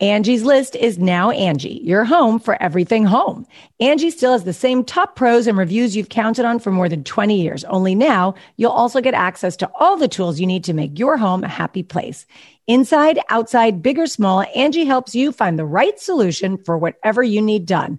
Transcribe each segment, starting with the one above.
Angie's list is now Angie, your home for everything home. Angie still has the same top pros and reviews you've counted on for more than 20 years. Only now you'll also get access to all the tools you need to make your home a happy place. Inside, outside, big or small, Angie helps you find the right solution for whatever you need done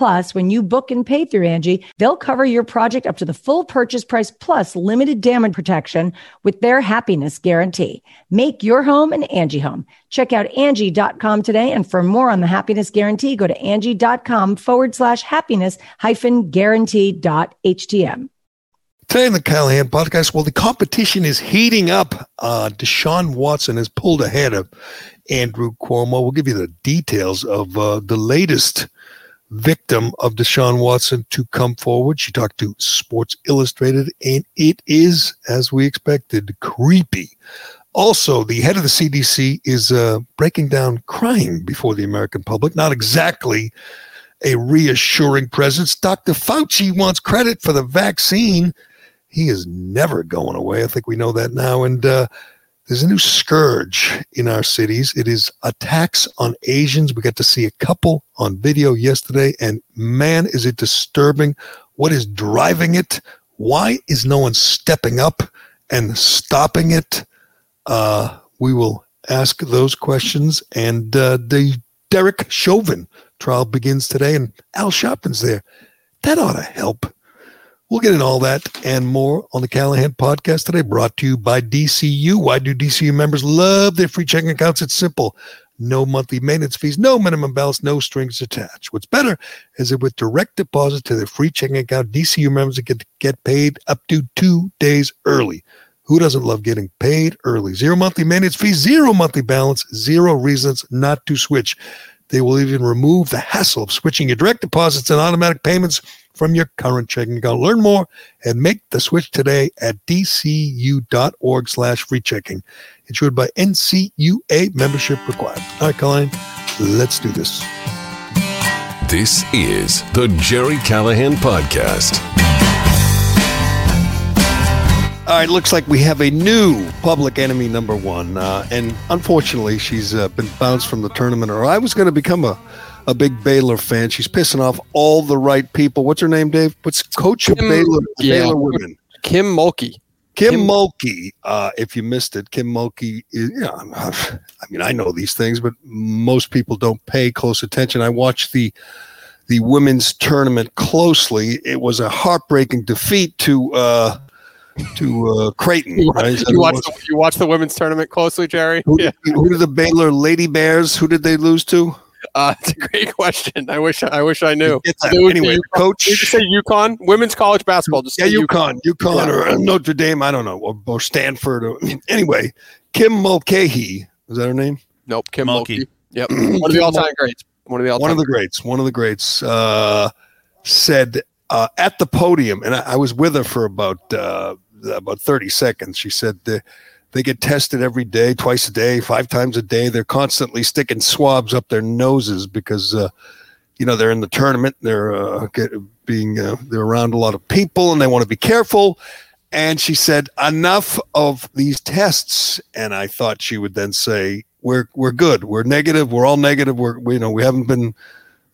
Plus, when you book and pay through Angie, they'll cover your project up to the full purchase price plus limited damage protection with their happiness guarantee. Make your home an Angie home. Check out Angie.com today. And for more on the happiness guarantee, go to Angie.com forward slash happiness hyphen guarantee dot HTM. Today in the Callahan podcast, well, the competition is heating up. Uh, Deshaun Watson has pulled ahead of Andrew Cuomo. We'll give you the details of uh, the latest victim of Deshaun Watson to come forward. She talked to Sports Illustrated, and it is, as we expected, creepy. Also, the head of the CDC is uh, breaking down crying before the American public. Not exactly a reassuring presence. Dr. Fauci wants credit for the vaccine. He is never going away. I think we know that now. And uh, there's a new scourge in our cities. It is attacks on Asians. We got to see a couple on video yesterday, and man, is it disturbing. What is driving it? Why is no one stepping up and stopping it? Uh, we will ask those questions. And uh, the Derek Chauvin trial begins today, and Al Sharpton's there. That ought to help. We'll get in all that and more on the Callahan podcast today, brought to you by DCU. Why do DCU members love their free checking accounts? It's simple. No monthly maintenance fees, no minimum balance, no strings attached. What's better is that with direct deposit to their free checking account, DCU members get, get paid up to two days early. Who doesn't love getting paid early? Zero monthly maintenance fees, zero monthly balance, zero reasons not to switch. They will even remove the hassle of switching your direct deposits and automatic payments from your current checking account. Learn more and make the switch today at dcu.org slash free checking. Insured by NCUA membership required. All right, Colleen, let's do this. This is the Gerry Callahan Podcast. All right, looks like we have a new public enemy number one. Uh, and unfortunately, she's uh, been bounced from the tournament, or I was going to become a a big Baylor fan. She's pissing off all the right people. What's her name, Dave? What's coach of Baylor, yeah. Baylor women? Kim Mulkey. Kim, Kim Mulkey. Uh, if you missed it, Kim Mulkey. Is, you know, I mean, I know these things, but most people don't pay close attention. I watched the the women's tournament closely. It was a heartbreaking defeat to. Uh, to uh, Creighton. You, right? watch, you, watch the, you watch the women's tournament closely, Gerry. Who, yeah. who did the Baylor Lady Bears? Who did they lose to? Uh, it's a great question. I wish I wish I knew. Anyway, coach, did you say UConn women's college basketball? Just yeah, UConn, UConn, UConn yeah. or uh, Notre Dame. I don't know, or, or Stanford. Or, anyway, Kim Mulcahy is that her name? Nope, Kim Mulkey. Yep, one of the all-time greats. One of the all-time one of the greats. One of the greats uh, said uh, at the podium, and I, I, was with her for about uh, about thirty seconds. She said. The, they get tested every day, twice a day, five times a day. They're constantly sticking swabs up their noses because, uh, you know, they're in the tournament. They're uh, get, being uh, they're around a lot of people and they want to be careful. and she said, "Enough of these tests." And I thought she would then say, "We're we're good. We're negative. We're all negative. We're we, you know we haven't been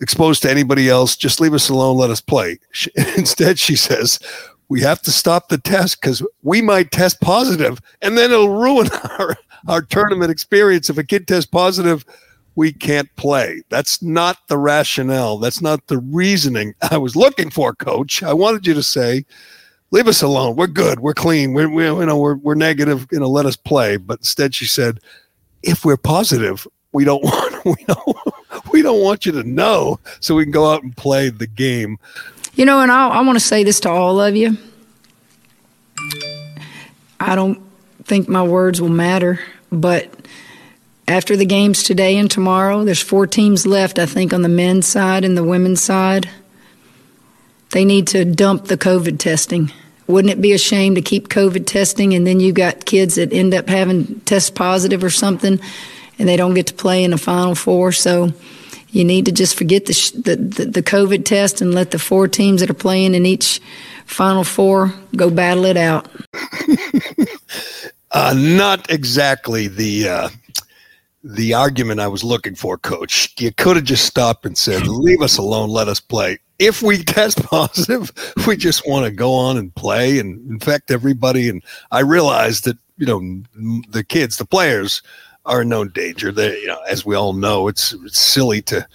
exposed to anybody else. Just leave us alone. Let us play." She, instead, she says, "We have to stop the test because we might test positive, and then it'll ruin our our tournament experience. If a kid tests positive." We can't play. That's not the rationale. That's not the reasoning I was looking for, coach. I wanted you to say, leave us alone. We're good. We're clean. We're, we, you know, we're, we're negative. You know, let us play. But instead, she said, if we're positive, we don't want we don't we don't want you to know, so we can go out and play the game. You know, and I, I want to say this to all of you. I don't think my words will matter, but after the games today and tomorrow, there's four teams left, I think, on the men's side and the women's side. They need to dump the COVID testing. Wouldn't it be a shame to keep COVID testing and then you've got kids that end up having test positive or something and they don't get to play in the Final Four? So you need to just forget the, sh- the, the, the COVID test and let the four teams that are playing in each Final Four go battle it out. uh, not exactly the. Uh the argument I was looking for, coach. You could have just stopped and said, leave us alone, let us play. If we test positive, we just want to go on and play and infect everybody. And I realized that, you know, the kids, the players are in no danger. They, you know, as we all know, it's, it's silly to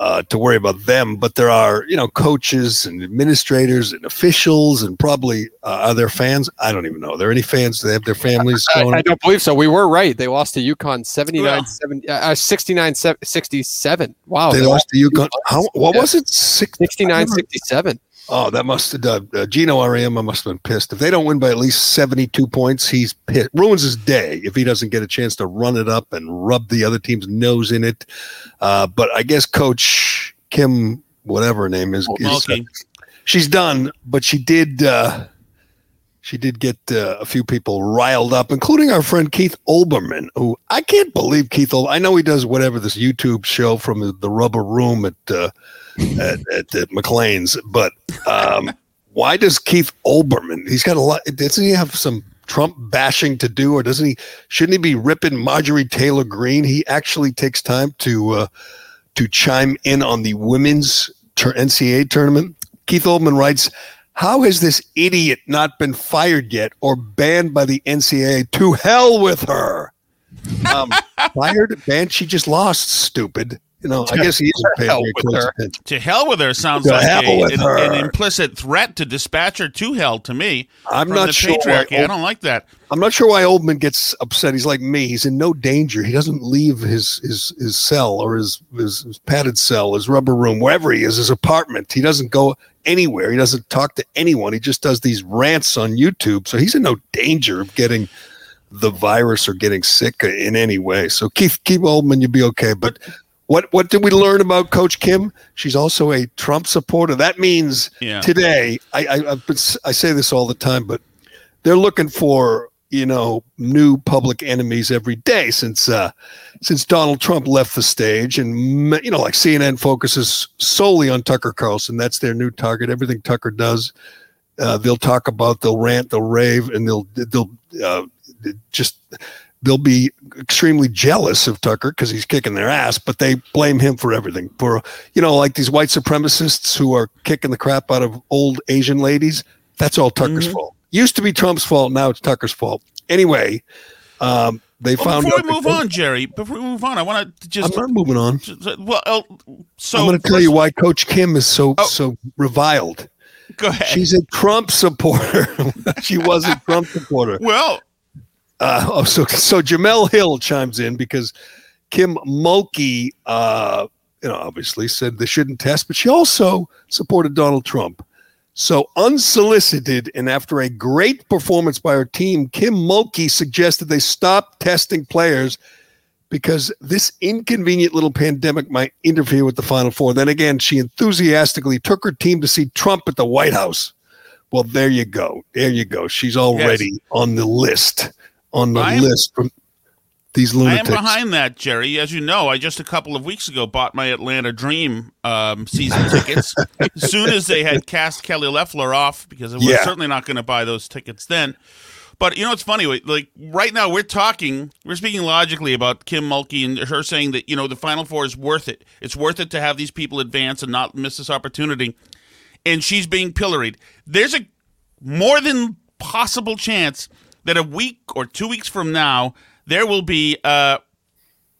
uh, to worry about them, but there are you know coaches and administrators and officials and probably uh, are there fans? I don't even know. Are there any fans that have their families? I, I, I don't believe so. We were right. They lost to UConn 79 yeah. 70, uh, 69 67. Wow. They, they lost to UConn. How, what yeah. was it? 69 67. Oh, that must have done. Uh, Geno Auriemma must have been pissed. If they don't win by at least 72 points, he's pissed. Ruins his day if he doesn't get a chance to run it up and rub the other team's nose in it. Uh, but I guess Coach Kim, whatever her name is, is uh, she's done, but she did. Uh, she did get uh, a few people riled up, including our friend Keith Olbermann, who I can't believe Keith. Ol- I know he does whatever this YouTube show from the Rubber Room at uh, at, at, at McLean's. But um, why does Keith Olbermann? He's got a lot. Doesn't he have some Trump bashing to do, or doesn't he? Shouldn't he be ripping Marjorie Taylor Greene? He actually takes time to uh, to chime in on the women's ter- NCAA tournament. Keith Olbermann writes. How has this idiot not been fired yet or banned by the NCAA? To hell with her. Um, fired, banned. She just lost. Stupid. You know, I guess he isn't paying very close attention. To hell with her sounds to like a, an, an, implicit threat to dispatch her to hell to me. I'm not sure. Patriarchy. I don't like that. I'm not sure why Oldman gets upset. He's like me. He's in no danger. He doesn't leave his his his cell or his, his, his padded cell, his rubber room, wherever he is, his apartment. He doesn't go anywhere. He doesn't talk to anyone. He just does these rants on YouTube. So he's in no danger of getting the virus or getting sick in any way. So Keith, Keith Olbermann, you'll be okay. But what what did we learn about Coach Kim? She's also a Trump supporter. That means yeah. today, I, I been, I say this all the time, but they're looking for you know new public enemies every day since uh, since Donald Trump left the stage, and you know like CNN focuses solely on Tucker Carlson. That's their new target. Everything Tucker does, uh, they'll talk about, they'll rant, they'll rave, and they'll they'll uh, just they'll be extremely jealous of Tucker because he's kicking their ass, but they blame him for everything. For you know, like these white supremacists who are kicking the crap out of old Asian ladies. That's all Tucker's mm-hmm. fault. Used to be Trump's fault. Now it's Tucker's fault. Anyway, um, they well, found. Before we move on, Gerry, before we move on, I want to just. I'm not moving on. Well, uh, so I'm going to tell you why Coach Kim is so oh, so reviled. Go ahead. She's a Trump supporter. she was a Trump supporter. Well, uh, oh, so so Jemele Hill chimes in because Kim Mulkey, uh, you know, obviously said they shouldn't test, but she also supported Donald Trump. So unsolicited and after a great performance by her team, Kim Mulkey suggested they stop testing players because this inconvenient little pandemic might interfere with the Final Four. Then again, she enthusiastically took her team to see Trump at the White House. Well, there you go. There you go. She's already yes. on the list on the I'm, list from these lunatics. I am behind that, Gerry. As you know, I just a couple of weeks ago bought my Atlanta Dream um, season tickets. as soon as they had cast Kelly Loeffler off, because I was yeah. certainly not going to buy those tickets then. But you know, it's funny. Like right now, we're talking, we're speaking logically about Kim Mulkey and her saying that you know the Final Four is worth it. It's worth it to have these people advance and not miss this opportunity. And she's being pilloried. There's a more than possible chance that a week or two weeks from now there will be uh,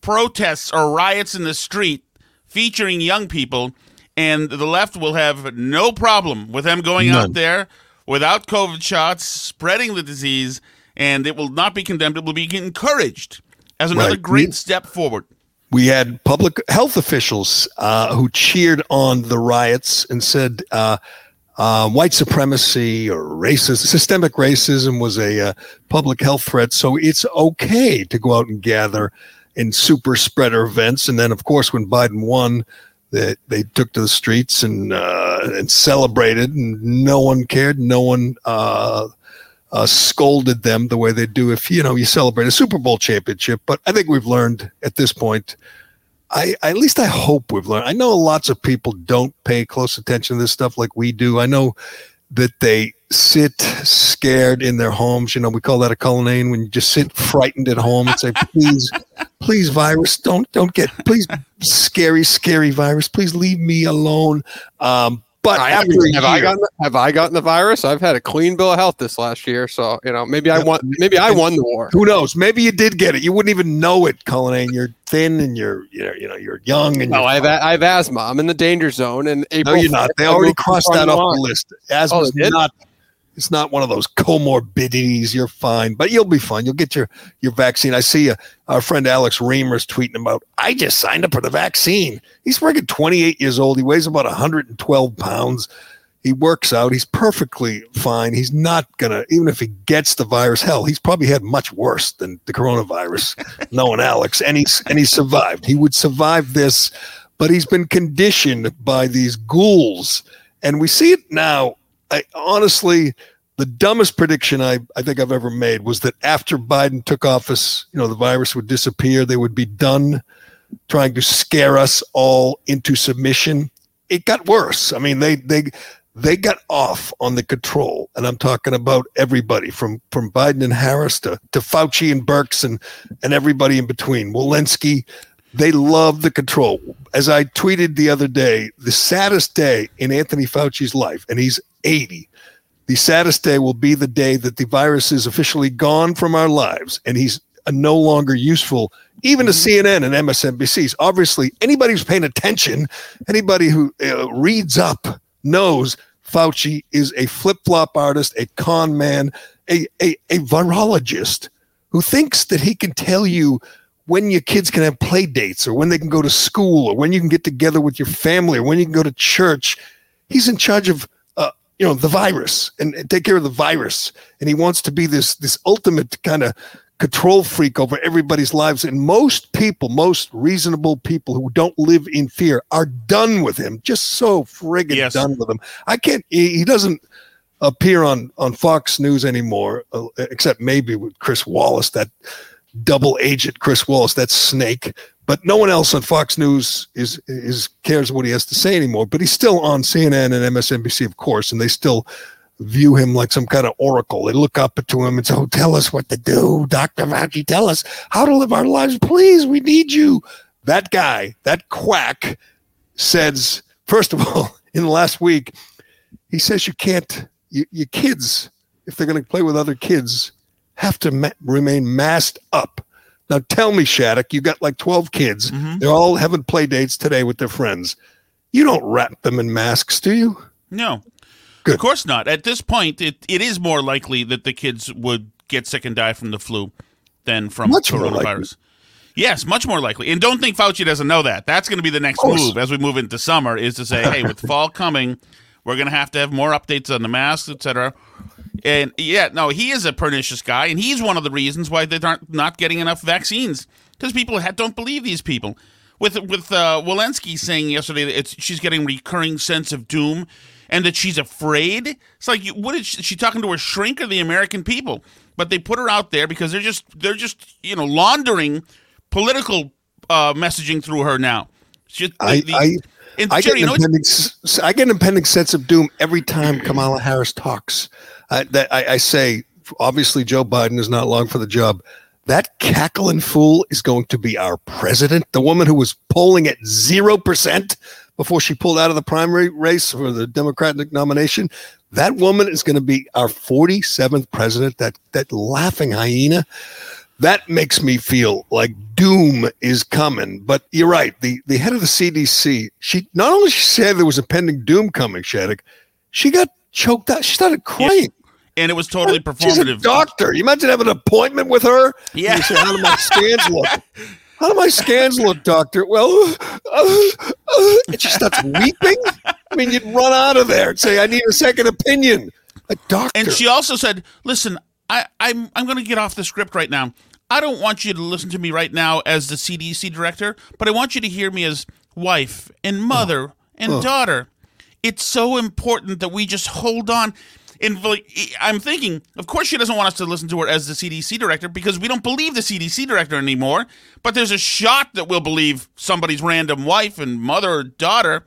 protests or riots in the street featuring young people, and the left will have no problem with them going None. out there without COVID shots, spreading the disease, and it will not be condemned. It will be encouraged as another right. great we, step forward. We had public health officials uh, who cheered on the riots and said uh, uh, white supremacy or racism, systemic racism was a uh, public health threat. So it's okay to go out and gather in super spreader events. And then, of course, when Biden won, they, they took to the streets and uh, and celebrated, and no one cared. No one uh, uh, scolded them the way they do if you know you celebrate a Super Bowl championship. But I think we've learned at this point. I at least I hope we've learned. I know lots of people don't pay close attention to this stuff like we do. I know that they sit scared in their homes. You know, we call that a Cullinane when you just sit frightened at home and say, please, please, virus, don't, don't get, please, scary, scary virus, please leave me alone. Um, but I have, have I gotten have I gotten the virus? I've had a clean bill of health this last year, so you know maybe I won maybe I won the war. Who knows? Maybe you did get it. You wouldn't even know it, Cullinane. You're thin and you're you know you're young and no, I have I have asthma. I'm in the danger zone, and April no, you're not. They already crossed that off the list. Asthma's oh, not it's not one of those comorbidities. You're fine, but you'll be fine. You'll get your your vaccine. I see a, our friend Alex Reimers tweeting about. I just signed up for the vaccine. He's freaking 28 years old. He weighs about 112 pounds. He works out. He's perfectly fine. He's not gonna even if he gets the virus. Hell, he's probably had much worse than the coronavirus. knowing Alex, and he's and he survived. He would survive this, but he's been conditioned by these ghouls, and we see it now I honestly, the dumbest prediction I, I think I've ever made was that after Biden took office, you know, the virus would disappear. They would be done trying to scare us all into submission. It got worse. I mean, they they they got off on the control, and I'm talking about everybody from from Biden and Harris to to Fauci and Birx and and everybody in between. Walensky, they love the control. As I tweeted the other day, the saddest day in Anthony Fauci's life, and he's 80. The saddest day will be the day that the virus is officially gone from our lives and he's no longer useful even to mm-hmm. CNN and MSNBCs. Obviously, anybody who's paying attention, anybody who uh, reads up knows Fauci is a flip flop artist, a con man, a, a, a virologist who thinks that he can tell you when your kids can have play dates or when they can go to school or when you can get together with your family or when you can go to church. He's in charge of you know the virus and, and take care of the virus. And he wants to be this this ultimate kind of control freak over everybody's lives. And most people most reasonable people who don't live in fear are done with him. Just so friggin' yes. done with him. I can't he, he, doesn't appear on on fox news anymore uh, except maybe with chris wallace that double agent chris wallace that snake but no one else on Fox News is is cares what he has to say anymore. But he's still on CNN and MSNBC, of course, and they still view him like some kind of oracle. They look up to him and say, "Oh, tell us what to do, Doctor Fauci. Tell us how to live our lives, please. We need you." That guy, that quack, says first of all in the last week, he says you can't. You, your kids, if they're going to play with other kids, have to ma- remain masked up now tell me, Shattuck, you got like 12 kids. Mm-hmm. They're all having play dates today with their friends. You don't wrap them in masks, do you? No. Good. Of course not. At this point, it, it is more likely that the kids would get sick and die from the flu than from much coronavirus. Yes, much more likely. And don't think Fauci doesn't know that. That's going to be the next move as we move into summer is to say, hey, with fall coming, we're going to have to have more updates on the masks, etc. And yeah, no, he is a pernicious guy, and he's one of the reasons why they aren't not getting enough vaccines because people don't believe these people. With with uh, Walensky saying yesterday that it's she's getting a recurring sense of doom, and that she's afraid. It's like, what is she, she talking to her shrink or the American people? but they put her out there because they're just they're just you know laundering political uh, messaging through her now. Just, I, the, I, I, Jerry, get you know, I get an impending sense of doom every time Kamala Harris talks. I, that, I, I say, obviously, Joe Biden is not long for the job. That cackling fool is going to be our president. The woman who was polling at 0% before she pulled out of the primary race for the Democratic nomination. That woman is going to be our 47th president. That, that laughing hyena that makes me feel like doom is coming. But you're right. The the head of the CDC, she not only she said there was a pending doom coming, Shattuck, she got choked out. She started crying. And it was totally She's a performative. doctor. You imagine having an appointment with her? Yeah. You say, how do my scans look? How do my scans look, doctor? Well, uh, uh, and she starts weeping. I mean, you'd run out of there and say, I need a second opinion. A doctor. And she also said, "Listen, I, I'm I'm going to get off the script right now. I don't want you to listen to me right now as the CDC director, but I want you to hear me as wife and mother and daughter. It's so important that we just hold on." Like, I'm thinking, of course, she doesn't want us to listen to her as the CDC director because we don't believe the CDC director anymore. But there's a shot that we'll believe somebody's random wife and mother or daughter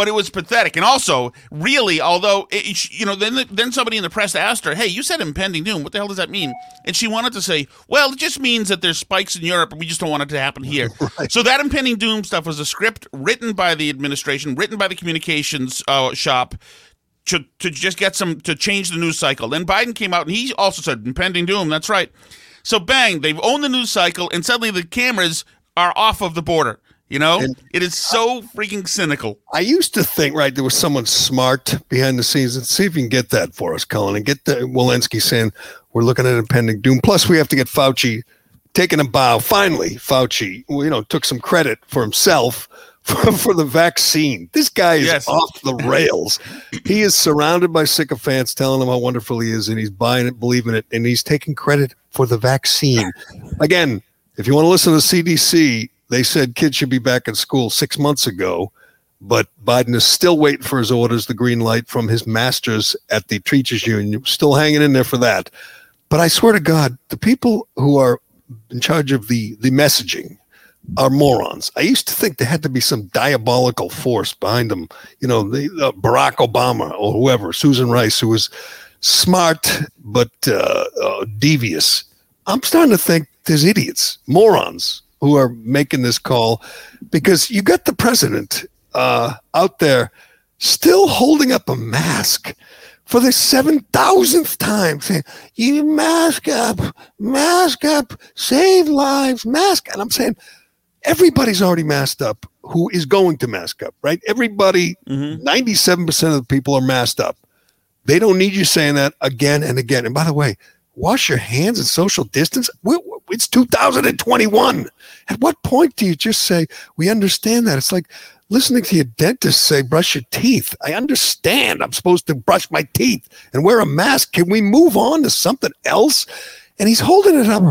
but it was pathetic. And also, really, although it, you know, then then somebody in the press asked her, "Hey, you said impending doom. What the hell does that mean?" And she wanted to say, "Well, it just means that there's spikes in Europe, and we just don't want it to happen here." So that impending doom stuff was a script written by the administration, written by the communications uh, shop. To, to just get some to change the news cycle. Then Biden came out and he also said impending doom. That's right. So bang, they've owned the news cycle, and suddenly the cameras are off of the border. You know, And- it is so freaking cynical. I used to think, right, there was someone smart behind the scenes. And see if you can get that for us, Colin, and get the Walensky saying we're looking at impending doom. Plus, we have to get Fauci taking a bow. Finally, Fauci, you know, took some credit for himself for, for the vaccine. This guy is Yes. off the rails. he is surrounded by sycophants telling him how wonderful he is, and he's buying it, believing it, and he's taking credit for the vaccine. Again, if you want to listen to CDC, they said kids should be back in school six months ago but Biden is still waiting for his orders, the green light from his masters at the Teachers Union, still hanging in there for that. But I swear to God, the people who are in charge of the the messaging are morons. I used to think there had to be some diabolical force behind them. You know, the, uh, Barack Obama or whoever, Susan Rice, who was smart but uh, uh, devious. I'm starting to think there's idiots, morons who are making this call because you got the president uh, out there still holding up a mask for the 7,000th time saying, You mask up, mask up, save lives, mask. And I'm saying, everybody's already masked up who is going to mask up, right? Everybody, mm-hmm. 97% of the people are masked up. They don't need you saying that again and again. And by the way, wash your hands and social distance. It's 2021. At what point do you just say, we understand that? It's like listening to your dentist say, brush your teeth. I understand I'm supposed to brush my teeth and wear a mask. Can we move on to something else? And he's holding it up.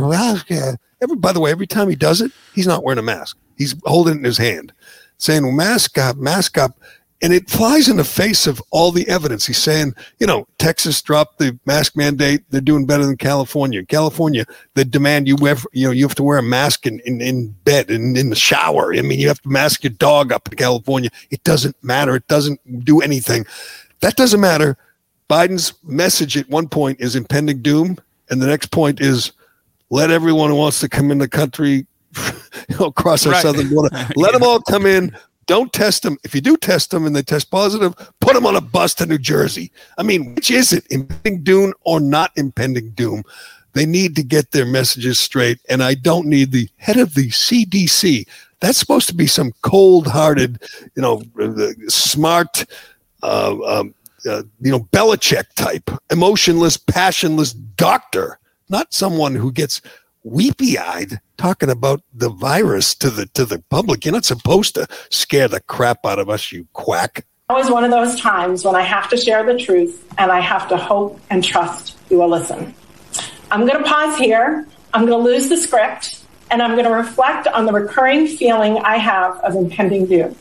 Every, by the way, every time he does it, he's not wearing a mask. He's holding it in his hand, saying, mask up, mask up. And it flies in the face of all the evidence. He's saying, you know, Texas dropped the mask mandate. They're doing better than California. California, they demand you wear, you know, you have to wear a mask in, in, in bed and in the shower. I mean, you have to mask your dog up in California. It doesn't matter. It doesn't do anything. That doesn't matter. Biden's message at one point is impending doom, and the next point is let everyone who wants to come in the country you know, across our Right. southern border, let them all come in. Don't test them. If you do test them and they test positive, put them on a bus to New Jersey. I mean, which is it, impending doom or not impending doom? They need to get their messages straight, and I don't need the head of the CDC. That's supposed to be some cold-hearted, you know, uh, smart, uh, um, uh, you know, Belichick type, emotionless, passionless doctor, not someone who gets weepy-eyed talking about the virus to the to the public. You're not supposed to scare the crap out of us, you quack. always one of those times when I have to share the truth and I have to hope and trust you will listen. I'm going to pause here. I'm going to lose the script and I'm going to reflect on the recurring feeling I have of impending doom.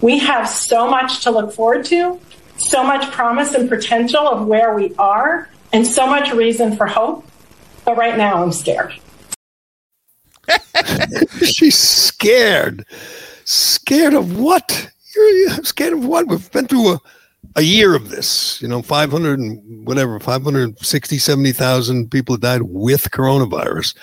We have so much to look forward to, so much promise and potential of where we are, and so much reason for hope. But right now, I'm scared. She's scared. Scared of what? You're scared of what? We've been through a, a year of this. You know, 500 and whatever, 560, 70,000 people died with coronavirus.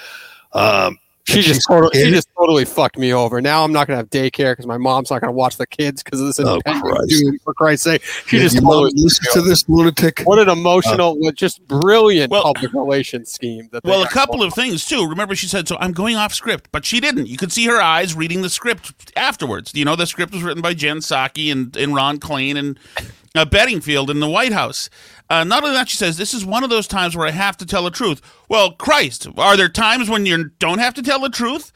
Um, she just totally, she just totally fucked me over. Now I'm not gonna have daycare because my mom's not gonna watch the kids because of this. Oh, Christ. for Christ's sake, she yeah, just totally listen to this lunatic. What an emotional, uh, just brilliant well, public relations scheme. That well, a couple of things too. Remember, she said, "So I'm going off script," but she didn't. You could see her eyes reading the script afterwards. You know, the script was written by Jen Psaki and, and Ron Klain and uh, Bedingfield in the White House. Uh, not only that, she says, this is one of those times where I have to tell the truth. Well, Christ, are there times when you don't have to tell the truth?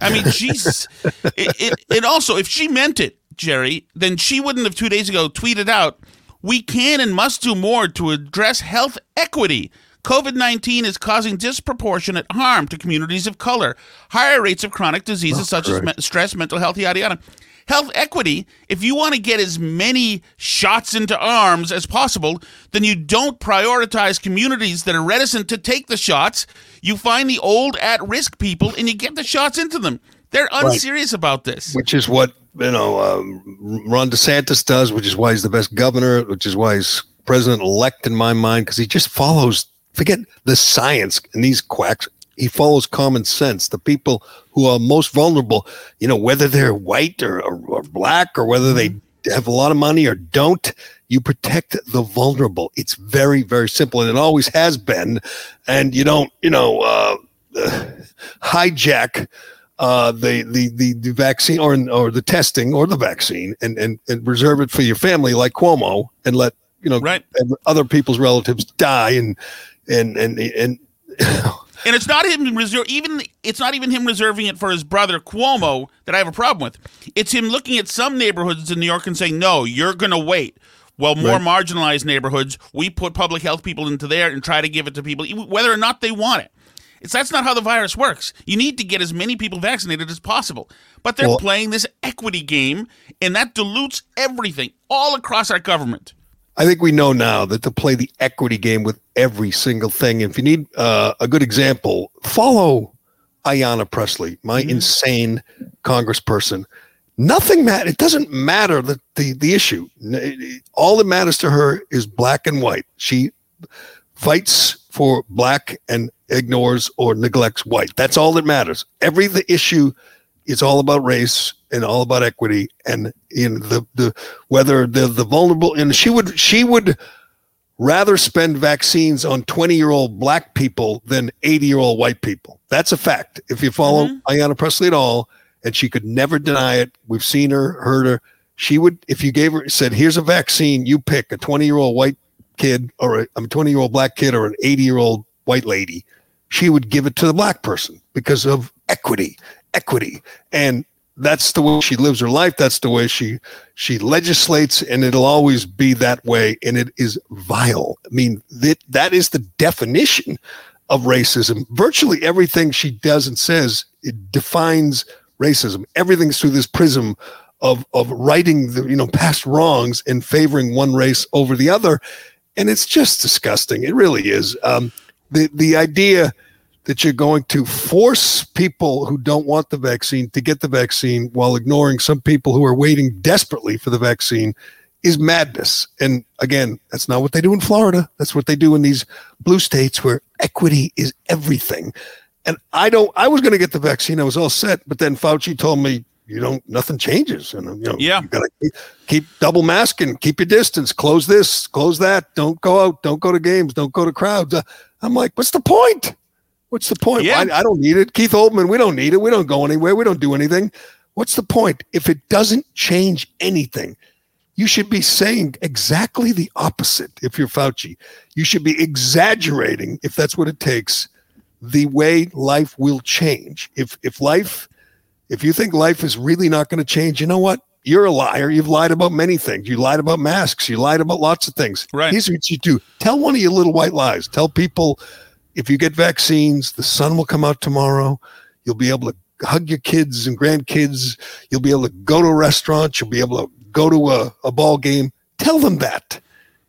I mean, she's. it, it, it also, if she meant it, Gerry, then she wouldn't have two days ago tweeted out, we can and must do more to address health equity. COVID 19 is causing disproportionate harm to communities of color, higher rates of chronic diseases oh, such as me- stress, mental health, yada, yada. Health equity, if you want to get as many shots into arms as possible, then you don't prioritize communities that are reticent to take the shots. You find the old at risk people and you get the shots into them. They're unserious right. about this. Which is what, you know, um, Ron DeSantis does, which is why he's the best governor, which is why he's president elect in my mind, because he just follows, forget the science and these quacks he follows common sense. The people who are most vulnerable, you know, whether they're white or, or, or black or whether they mm-hmm. have a lot of money or don't, you protect the vulnerable. It's very, very simple, and it always has been. And you don't, you know, uh, hijack uh, the, the the the vaccine or or the testing or the vaccine and and and reserve it for your family like Cuomo and let you know right. other people's relatives die and and and and. And it's not him reserve even it's not even him reserving it for his brother Cuomo that I have a problem with. It's him looking at some neighborhoods in New York and saying, "No, you're going to wait." Well, more right. marginalized neighborhoods, we put public health people into there and try to give it to people whether or not they want it. It's that's not how the virus works. You need to get as many people vaccinated as possible. But they're well, playing this equity game and that dilutes everything all across our government. I think we know now that to play the equity game with every single thing. If you need uh, a good example, follow Ayanna Pressley, my mm-hmm. insane congressperson. Nothing matter. It doesn't matter the, the the issue. All that matters to her is black and white. She fights for black and ignores or neglects white. That's all that matters. Every the issue is all about race and all about equity and in the the whether the the vulnerable and she would she would rather spend vaccines on 20 year old black people than 80 year old white people. That's a fact. If you follow mm-hmm. Ayanna Pressley at all, and she could never deny it, we've seen her, heard her. She would, if you gave her, said, here's a vaccine, you pick a 20 year old white kid or a 20 year old black kid or an 80 year old white lady, she would give it to the black person because of equity, equity. And that's the way she lives her life. That's the way she she legislates and it'll always be that way and it is vile. I mean that that is the definition of racism. Virtually everything she does and says it defines racism. Everything's through this prism of of righting the you know past wrongs and favoring one race over the other. And it's just disgusting. It really is. Um the the idea that you're going to force people who don't want the vaccine to get the vaccine while ignoring some people who are waiting desperately for the vaccine is madness. And again, that's not what they do in Florida. That's what they do in these blue states where equity is everything. And I don't, I was going to get the vaccine. I was all set. But then Fauci told me, you don't, nothing changes. And, you know, yeah. you got to keep, keep double masking, keep your distance, close this, close that. Don't go out. Don't go to games. Don't go to crowds. Uh, I'm like, what's the point? What's the point? Yeah. I, I don't need it. Keith Olbermann, we don't need it. We don't go anywhere. We don't do anything. What's the point? If it doesn't change anything, you should be saying exactly the opposite if you're Fauci. You should be exaggerating, if that's what it takes, the way life will change. If if life, if you think life is really not going to change, you know what? You're a liar. You've lied about many things. You lied about masks. You lied about lots of things. Right. Here's what you do. Tell one of your little white lies. Tell people if you get vaccines, the sun will come out tomorrow. You'll be able to hug your kids and grandkids. You'll be able to go to a restaurant. You'll be able to go to a, a ball game. Tell them that.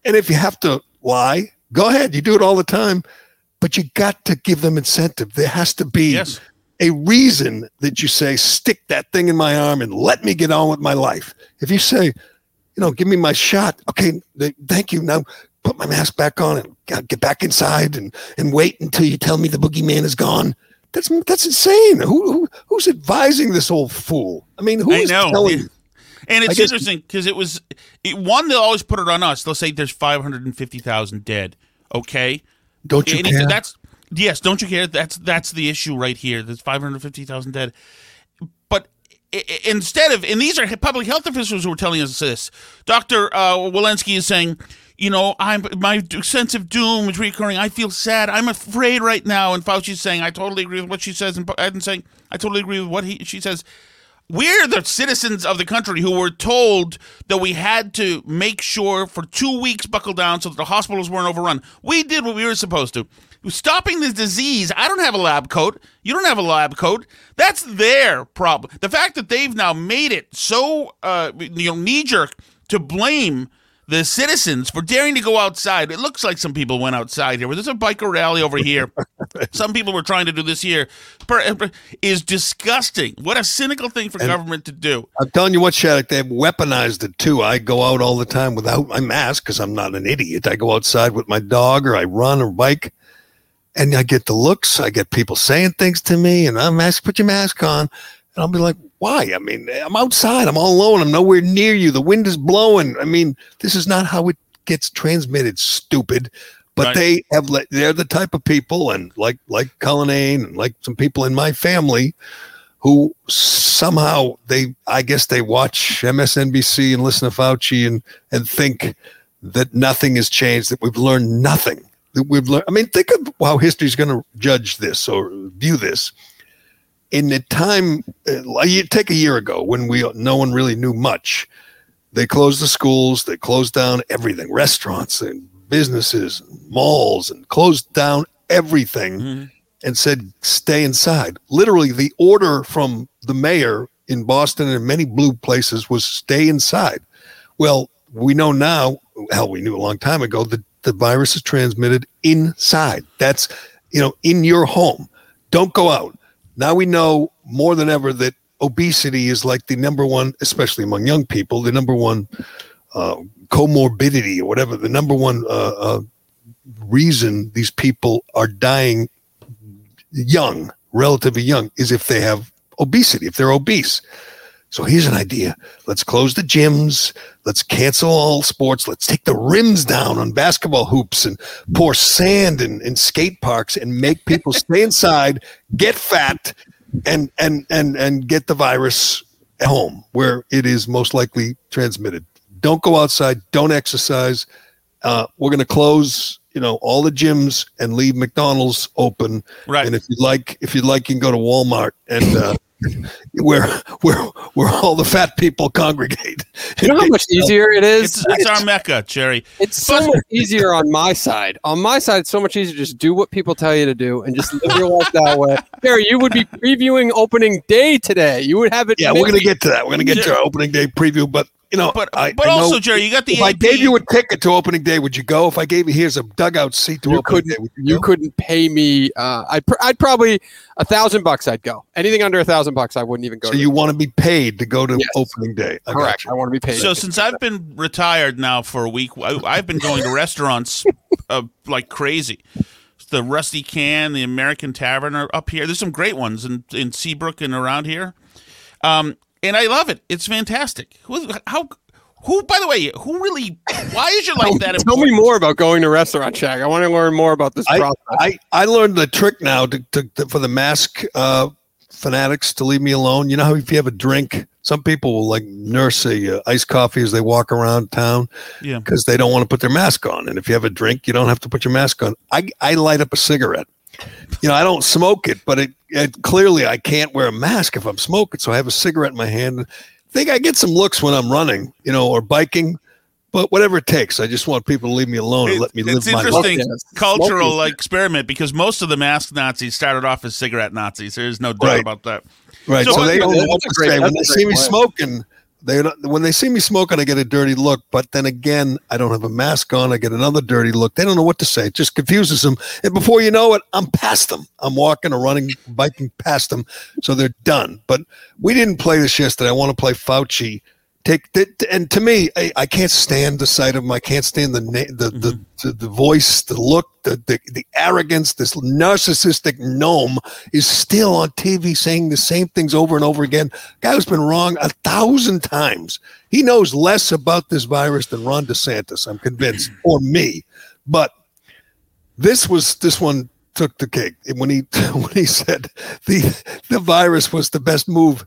And if you have to lie, go ahead. You do it all the time. but you got to give them incentive. There has to be yes. a reason that you say, stick that thing in my arm and let me get on with my life. If you say, you know, give me my shot. Okay, th- thank you. Now put my mask back on and get back inside and, and wait until you tell me the boogeyman is gone. That's that's insane. Who, who who's advising this old fool? I mean, who I is know. telling? And it's interesting because it was it, one. They'll always put it on us. They'll say there's 550,000 dead. Okay, don't you and care? That's yes. Don't you care? That's that's the issue right here. There's 550,000 dead. But I, instead of and these are public health officials who are telling us this. Doctor uh, Walensky is saying you know, I'm my sense of doom is recurring. I feel sad. I'm afraid right now. And Fauci's saying, I totally agree with what she says. And Biden's saying, I totally agree with what he she says. We're the citizens of the country who were told that we had to make sure for two weeks buckle down so that the hospitals weren't overrun. We did what we were supposed to. Stopping this disease, I don't have a lab coat. You don't have a lab coat. That's their problem. The fact that they've now made it so uh, you know knee jerk to blame the citizens for daring to go outside. It looks like some people went outside here. There's a biker rally over here. some people were trying to do this here. Uh, is disgusting. What a cynical thing for and government to do. I'm telling you what, Shattuck, they've weaponized it too. I go out all the time without my mask because I'm not an idiot. I go outside with my dog or I run or bike. And I get the looks. I get people saying things to me, and I'm asked, "Put your mask on," and I'll be like, why? I mean, I'm outside. I'm all alone. I'm nowhere near you. The wind is blowing. I mean, this is not how it gets transmitted. Stupid. But right. they have. They're the type of people, and like like Cullinane and like some people in my family, who somehow they, I guess, they watch MSNBC and listen to Fauci and and think that nothing has changed. That we've learned nothing. That we've learned. I mean, think of how history is going to judge this or view this in the time, uh, you take a year ago when we no one really knew much. They closed the schools, they closed down everything, restaurants and businesses, and malls, and closed down everything, mm-hmm. and said stay inside. Literally, the order from the mayor in Boston and many blue places was stay inside. Well, we know now. Hell, we knew a long time ago that the virus is transmitted inside. That's you know in your home. Don't go out now we know more than ever that obesity is like the number one, especially among young people, the number one uh, comorbidity or whatever, the number one uh, uh, reason these people are dying young, relatively young, is if they have obesity, if they're obese. So here's an idea. Let's close the gyms. Let's cancel all sports. Let's take the rims down on basketball hoops and pour sand in, in skate parks and make people stay inside, get fat, and and and and get the virus at home where it is most likely transmitted. Don't go outside. Don't exercise. Uh, we're going to close you know all the gyms and leave McDonald's open. Right. And if you like, if you'd like, you can go to Walmart and uh, where where where all the fat people congregate. You know how much easier it is. It's, it's our mecca, Gerry. It's so much easier on my side. On my side, it's so much easier. Just do what people tell you to do and just live your life that way. Gerry, you would be previewing opening day today. You would have it. Yeah, we're gonna get to that. We're gonna get to our opening day preview, but you know, but I, but I also, know, Gerry, you got the. If AP. I gave you a ticket to opening day, would you go? If I gave you here's a dugout seat to you opening couldn't, day, would you, you couldn't pay me. Uh, I'd pr- I'd probably a thousand bucks. I'd go. Anything under a thousand bucks, I wouldn't even go. So you want to be paid to go to yes. opening day? I Correct. I want to be paid. So since I've been retired now for a week, I, have been going to restaurants uh, like crazy. The Rusty Can, the American Tavern are up here. There's some great ones in in Seabrook and around here. Um, and I love it. It's fantastic. How who, by the way, who really? Why is your life that important? Tell me more about going to Restaurant Shack. I want to learn more about this I, process. I, I learned the trick now to, to, to for the mask uh, fanatics to leave me alone. You know how if you have a drink, some people will like nurse a uh, iced coffee as they walk around town, yeah, because they don't want to put their mask on. And if you have a drink, you don't have to put your mask on. I I light up a cigarette. You know, I don't smoke it, but it, it clearly I can't wear a mask if I'm smoking. So I have a cigarette in my hand I think I get some looks when I'm running, you know, or biking. But whatever it takes, I just want people to leave me alone and let me live my life. It's interesting cultural like experiment because most of the mask Nazis started off as cigarette Nazis. There's no doubt right. about that. Right. So, so they don't know what to say when they see me smoking. They when they see me smoking, I get a dirty look. But then again, I don't have a mask on. I get another dirty look. They don't know what to say. It just confuses them. And before you know it, I'm past them. I'm walking or running, biking past them. So they're done. But we didn't play this yesterday. I want to play Fauci take that and to me I, I, can't stand the sight of him i can't stand the the mm-hmm. the, the, the, voice the look the, the the arrogance this narcissistic gnome is still on tv saying the same things over and over again. Guy who's been wrong a thousand times. He knows less about this virus than ron desantis i'm convinced or me. But this was this one took the cake. When he when he said the the virus was the best move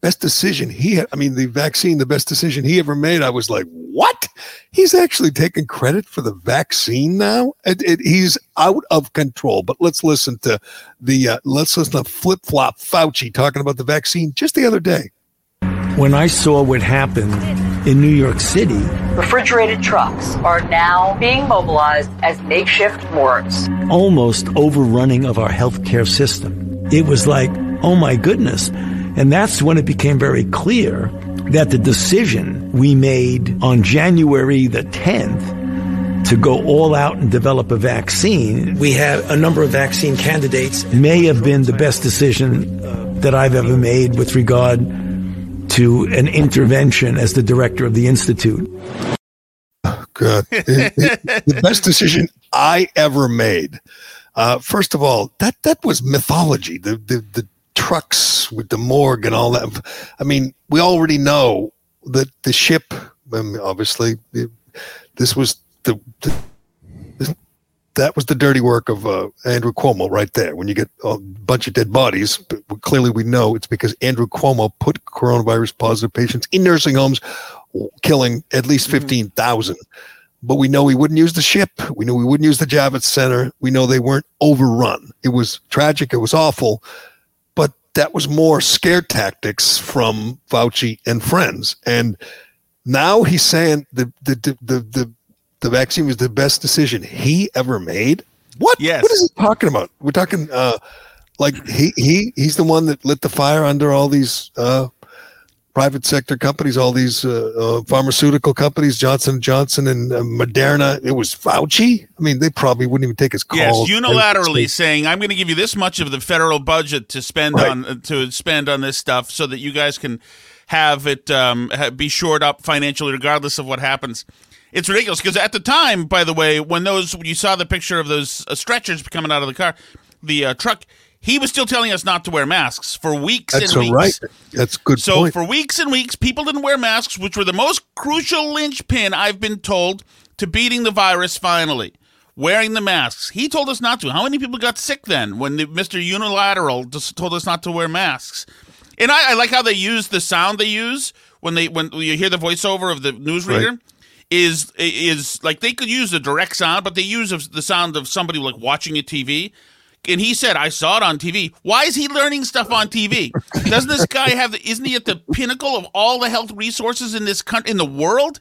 best decision he had, I mean, the vaccine, the best decision he ever made. I was like, what? He's actually taking credit for the vaccine now. It, it, he's out of control. But let's listen to the, uh, let's listen to flip flop Fauci talking about the vaccine just the other day. When I saw what happened in New York City, refrigerated trucks are now being mobilized as makeshift morgues, almost overrunning of our healthcare system. It was like, oh my goodness and that's when it became very clear that the decision we made on January the 10th to go all out and develop a vaccine. We have a number of vaccine candidates. May have been the best decision that I've ever made with regard to an intervention as the director of the Institute. Good. the best decision I ever made. Uh, first of all, that that was mythology. The the the trucks with the morgue and all that. I mean, we already know that the ship, obviously, this was the, the, that was the dirty work of uh, Andrew Cuomo right there. When you get a bunch of dead bodies, clearly we know it's because Andrew Cuomo put coronavirus positive patients in nursing homes, killing at least mm-hmm. 15,000. But we know we wouldn't use the ship. We know we wouldn't use the Javits Center. We know they weren't overrun. It was tragic. It was awful that was more scare tactics from Fauci and friends. And now he's saying the the the the, the vaccine was the best decision he ever made. What? Yes. What is he talking about? We're talking uh, like he he he's the one that lit the fire under all these uh, private sector companies, all these uh, uh, pharmaceutical companies, Johnson Johnson and uh, Moderna. It was Fauci. I mean, they probably wouldn't even take his calls. Yes, unilaterally saying, "I'm going to give you this much of the federal budget to spend right. on to spend on this stuff, so that you guys can have it um, be shored up financially, regardless of what happens." It's ridiculous because at the time, by the way, when those when you saw the picture of those uh, stretchers coming out of the car, the uh, truck he was still telling us not to wear masks for weeks That's and weeks. right. That's good. So point. for weeks and weeks, people didn't wear masks, which were the most crucial linchpin I've been told to beating the virus. Finally, wearing the masks. He told us not to. How many people got sick then when the, Mr. Unilateral just told us not to wear masks? And I, I, like how they use the sound they use when they when you hear the voiceover of the newsreader. Right. Is is like they could use the direct sound, but they use the sound of somebody like watching a TV and he said, "I saw it on TV." Why is he learning stuff on TV? Doesn't this guy have? The, isn't he at the pinnacle of all the health resources in this country, in the world?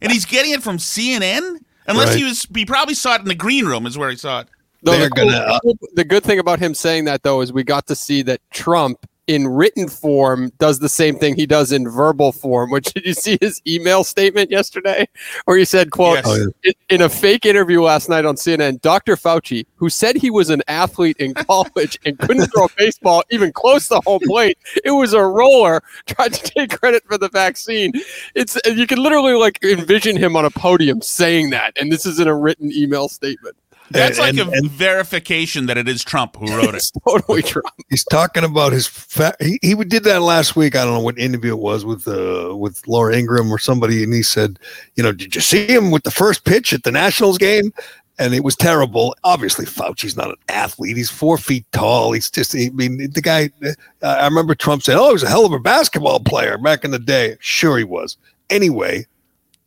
And he's getting it from CNN. Unless right. he was, he probably saw it in the green room. Is where he saw it. No, the, cool, gonna, uh, the good thing about him saying that though is we got to see that Trump in written form does the same thing he does in verbal form. Which did you see his email statement yesterday, where he said, "quote yes. Oh, in, in a fake interview last night on CNN, Dr. Fauci, who said he was an athlete in college and couldn't throw a baseball even close to home plate, it was a roller, tried to take credit for the vaccine. It's you can literally like envision him on a podium saying that, and this is in a written email statement." That's and, like and, a and, verification that it is Trump who wrote it. totally Trump. He's talking about his. Fa- he he did that last week. I don't know what interview it was with uh with Laura Ingraham or somebody, and he said, you know, did you see him with the first pitch at the Nationals game? And it was terrible. Obviously, Fauci's not an athlete. He's four feet tall. He's just, I mean, the guy, uh, I remember Trump saying, oh, he was a hell of a basketball player back in the day. Sure, he was. Anyway,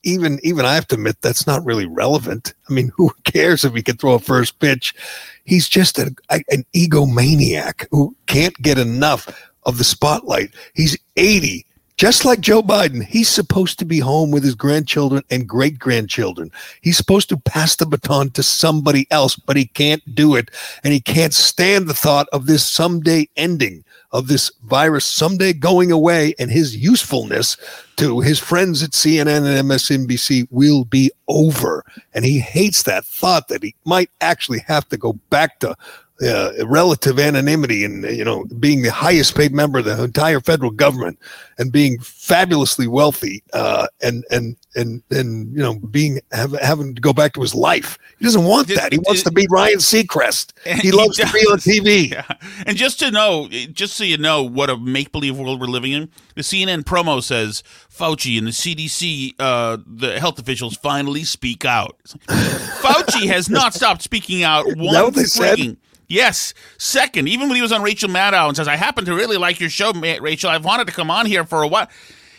even even I have to admit that's not really relevant. I mean, who cares if he can throw a first pitch? He's just a, a, an egomaniac who can't get enough of the spotlight. He's 80, just like Joe Biden, he's supposed to be home with his grandchildren and great grandchildren. He's supposed to pass the baton to somebody else, but he can't do it. And he can't stand the thought of this someday ending, of this virus someday going away, and his usefulness to his friends at CNN and MSNBC will be over. And he hates that thought that he might actually have to go back to uh, relative anonymity and you know being the highest paid member of the entire federal government and being fabulously wealthy uh, and and and and you know being have, having to go back to his life. He doesn't want that. He wants to be Ryan Seacrest. He loves he to be on TV. Yeah. And just to know, just so you know what a make believe world we're living in, the CNN promo says Fauci and the CDC, uh, the health officials finally speak out. Fauci has not stopped speaking out. One freaking. Yes. Second, even when he was on Rachel Maddow and says, "I happen to really like your show, Rachel. I've wanted to come on here for a while."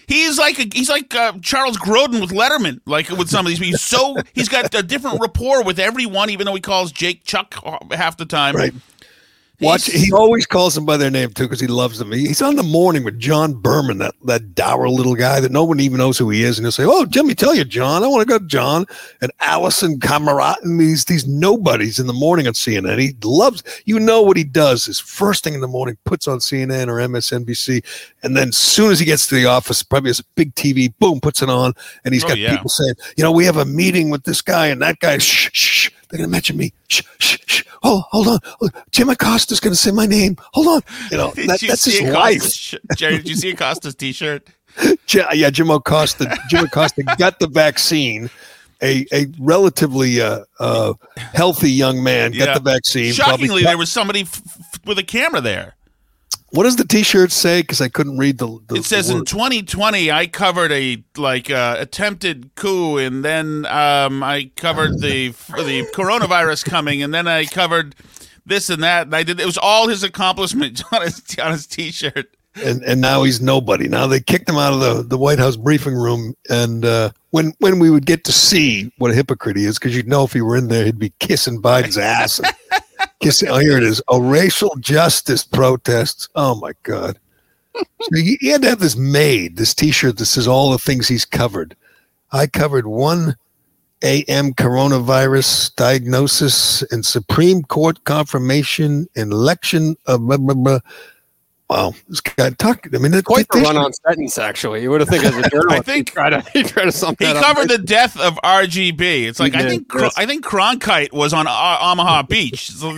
He's like a, he's like uh, Charles Grodin with Letterman, like with some of these. He's so he's got a different rapport with everyone, even though he calls Jake Chuck half the time. Right. Watch. He always calls them by their name too because he loves them. He, he's on the morning with John Berman, that that dour little guy that no one even knows who he is, and he'll say, "Oh, me tell you, John. I want to go to John and Alisyn Camerota and these these nobodies in the morning on CNN. He loves. You know what he does is first thing in the morning puts on CNN or MSNBC, and then as soon as he gets to the office, probably has a big TV, boom, puts it on, and he's oh, got yeah. people saying, "You know, we have a meeting with this guy and that guy." Shh, shh. They're gonna mention me. Shh, shh, shh. Oh, hold on. Jim Acosta's going to say my name. Hold on. You know, that, that's his life. Sh- Jerry, did you see Acosta's t-shirt? yeah, Jim Acosta. Jim Acosta got the vaccine. A, a relatively uh, uh, healthy young man got yeah. the vaccine. Shockingly, there was somebody f- f- with a camera there. What does the T-shirt say? Because I couldn't read the. the it says the in 2020, I covered a like uh, attempted coup, and then um, I covered the the coronavirus coming, and then I covered this and that, and I did. It was all his accomplishments on his on his T-shirt. And and now he's nobody. Now they kicked him out of the, the White House briefing room, and uh, when when we would get to see what a hypocrite he is, because you'd know if he were in there, he'd be kissing Biden's ass. And, oh, here it is. Oh, racial justice protests. Oh my God. So he, he had to have this made, this T-shirt that says all the things he's covered. I covered one AM coronavirus diagnosis and Supreme Court confirmation and election of blah, blah, blah, Wow, this guy talk. I mean, it's quite the run-on sentence. Actually, you would have think as a journalist, I think he tried to he tried to sum He covered the death of RGB. It's like I think yes. I think Cronkite was on uh, Omaha Beach. So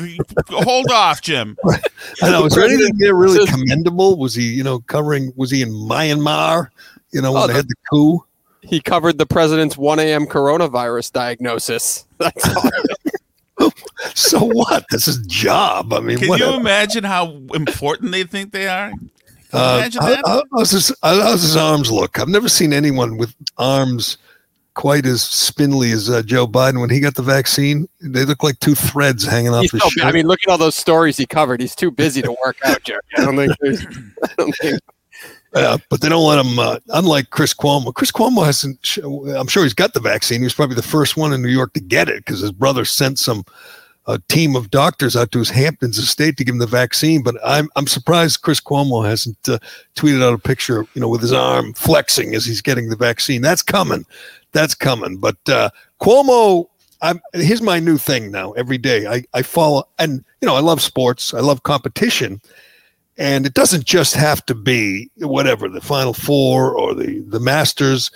hold off, Jim. I know. Was there anything there really commendable? Was he, you know, covering? Was he in Myanmar? You know, when oh, they had the coup. He covered the president's 1 a.m. coronavirus diagnosis. That's all. so what? This is job. I mean, can whatever. you imagine how important they think they are? Uh, imagine that. How, how's, his, how's his arms look? I've never seen anyone with arms quite as spindly as uh, Joe Biden when he got the vaccine. They look like two threads hanging off He's his so, shirt. I mean, look at all those stories he covered. He's too busy to work out, Jerry. I don't think. I don't think uh, but they don't let him. Uh, unlike Chris Cuomo, Chris Cuomo hasn't. I'm sure he's got the vaccine. He was probably the first one in New York to get it because his brother sent some a team of doctors out to his Hamptons estate to give him the vaccine. But I'm I'm surprised Chris Cuomo hasn't uh, tweeted out a picture, you know, with his arm flexing as he's getting the vaccine. That's coming. That's coming. But uh, Cuomo, I'm, here's my new thing now. Every day I I follow, and you know, I love sports. I love competition. And it doesn't just have to be whatever the Final Four or the the Masters.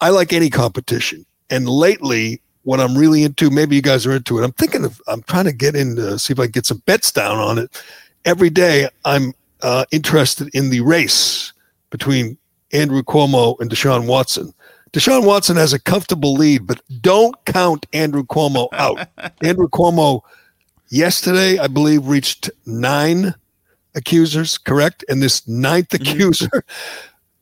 I like any competition. And lately, what I'm really into, maybe you guys are into it. I'm thinking of I'm trying to get into see if I can get some bets down on it. Every day, I'm uh, interested in the race between Andrew Cuomo and Deshaun Watson. Deshaun Watson has a comfortable lead, but don't count Andrew Cuomo out. Andrew Cuomo yesterday, I believe, reached nine accusers, correct? And this ninth mm-hmm. accuser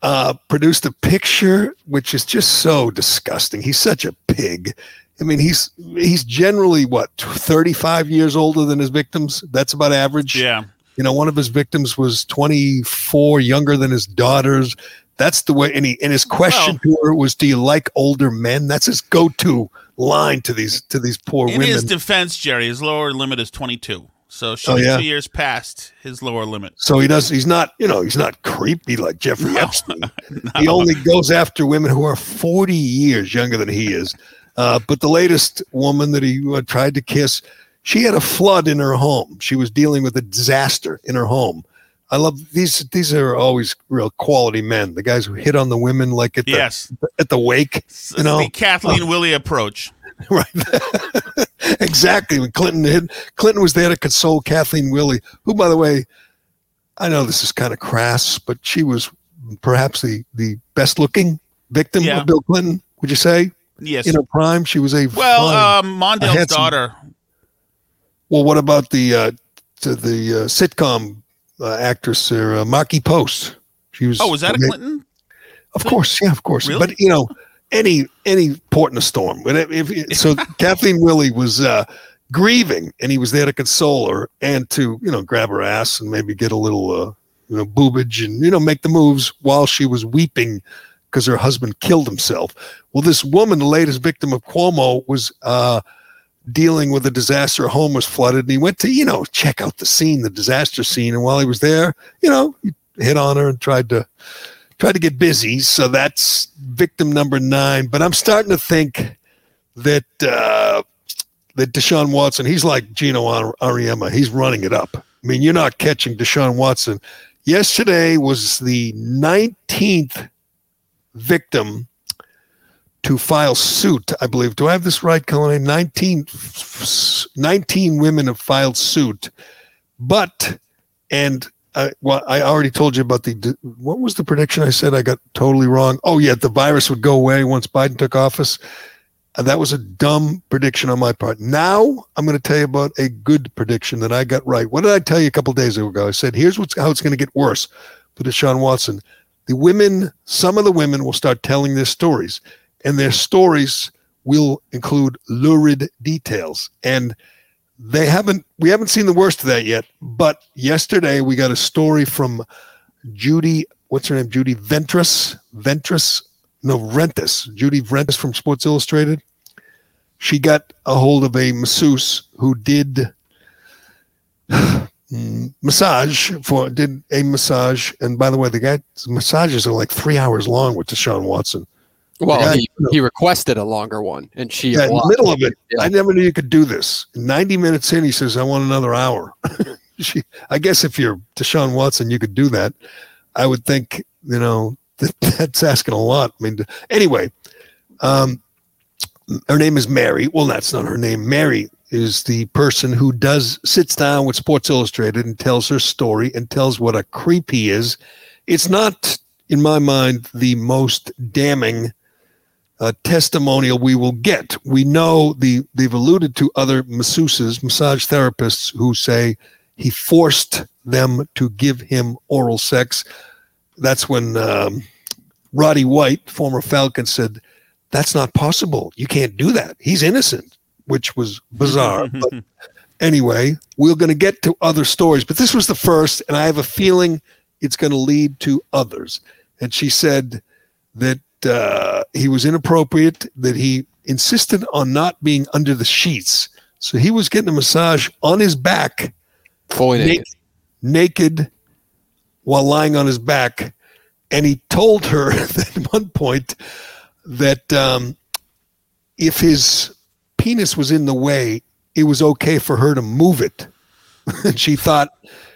uh, produced a picture which is just so disgusting. He's such a pig. I mean, he's he's generally what 35 years older than his victims. That's about average. Yeah. You know, one of his victims was 24, younger than his daughters. That's the way. And, he, and his question well, to her was, "Do you like older men?" That's his go-to line to these to these poor in women. In his defense, Jerry, his lower limit is 22. So she's oh, yeah? two years past his lower limit. So he does. He's not. You know, he's not creepy like Jeffrey no, Epstein. no. He only goes after women who are forty years younger than he is. Uh, but the latest woman that he uh, tried to kiss, she had a flood in her home. She was dealing with a disaster in her home. I love these. These are always real quality men. The guys who hit on the women, like at the yes. at the wake. You know, the Kathleen uh, Willey approach. Right. exactly. When Clinton hit, Clinton was there to console Kathleen Willey, who, by the way, I know this is kind of crass, but she was perhaps the the best looking victim yeah. of Bill Clinton. Would you say? Yes. In her prime, she was a well, fun, um, Mondale's daughter. Well, what about the uh, to the uh, sitcom uh, actress uh, Markie Post? She was. Oh, was that a Clinton? Of course, yeah, of course. Really? But you know, any any port in a storm. But if, if so, Kathleen Willey was uh, grieving, and he was there to console her and to you know grab her ass and maybe get a little uh, you know boobage and you know make the moves while she was weeping because her husband killed himself. Well, this woman, the latest victim of Cuomo, was uh, dealing with a disaster. Her home was flooded, and he went to you know check out the scene, the disaster scene, and while he was there, you know, he hit on her and tried to try to get busy. So that's victim number nine. But I'm starting to think that uh, that Deshaun Watson, he's like Geno Auriemma. He's running it up. I mean, you're not catching Deshaun Watson. Yesterday was the 19th victim to file suit, I believe. Do I have this right, Colin? 19, 19 women have filed suit. But, and I, well, I already told you about the. What was the prediction? I said I got totally wrong. Oh yeah, the virus would go away once Biden took office. Uh, that was a dumb prediction on my part. Now I'm going to tell you about a good prediction that I got right. What did I tell you a couple days ago? I said here's what's how it's going to get worse for Deshaun Watson. The women, some of the women will start telling their stories, and their stories will include lurid details. And they haven't we haven't seen the worst of that yet but yesterday we got a story from judy what's her name? Judy ventress ventress no rentis judy ventress from sports illustrated. She got a hold of a masseuse who did massage for did a massage and by the way the guy's massages are like three hours long with deshaun watson well, he, he requested a longer one, and she yeah, in the middle of it. Yeah. I never knew you could do this. Ninety minutes in, he says, "I want another hour." she, I guess if you're Deshaun Watson, you could do that. I would think, you know, that, that's asking a lot. I mean, anyway, um, her name is Mary. Well, that's not her name. Mary is the person who does sits down with Sports Illustrated and tells her story and tells what a creep he is. It's not, in my mind, the most damning uh, testimonial we will get. We know the they've alluded to other masseuses, massage therapists who say he forced them to give him oral sex. That's when um, Roddy White, former Falcon, said, "That's not possible. You can't do that. He's innocent," which was bizarre. but anyway, we're going to get to other stories, but this was the first, and I have a feeling it's going to lead to others. And she said that uh, he was inappropriate, that he insisted on not being under the sheets. So he was getting a massage on his back, fully naked, naked while lying on his back. And he told her at one point that um, if his penis was in the way, it was okay for her to move it. and she thought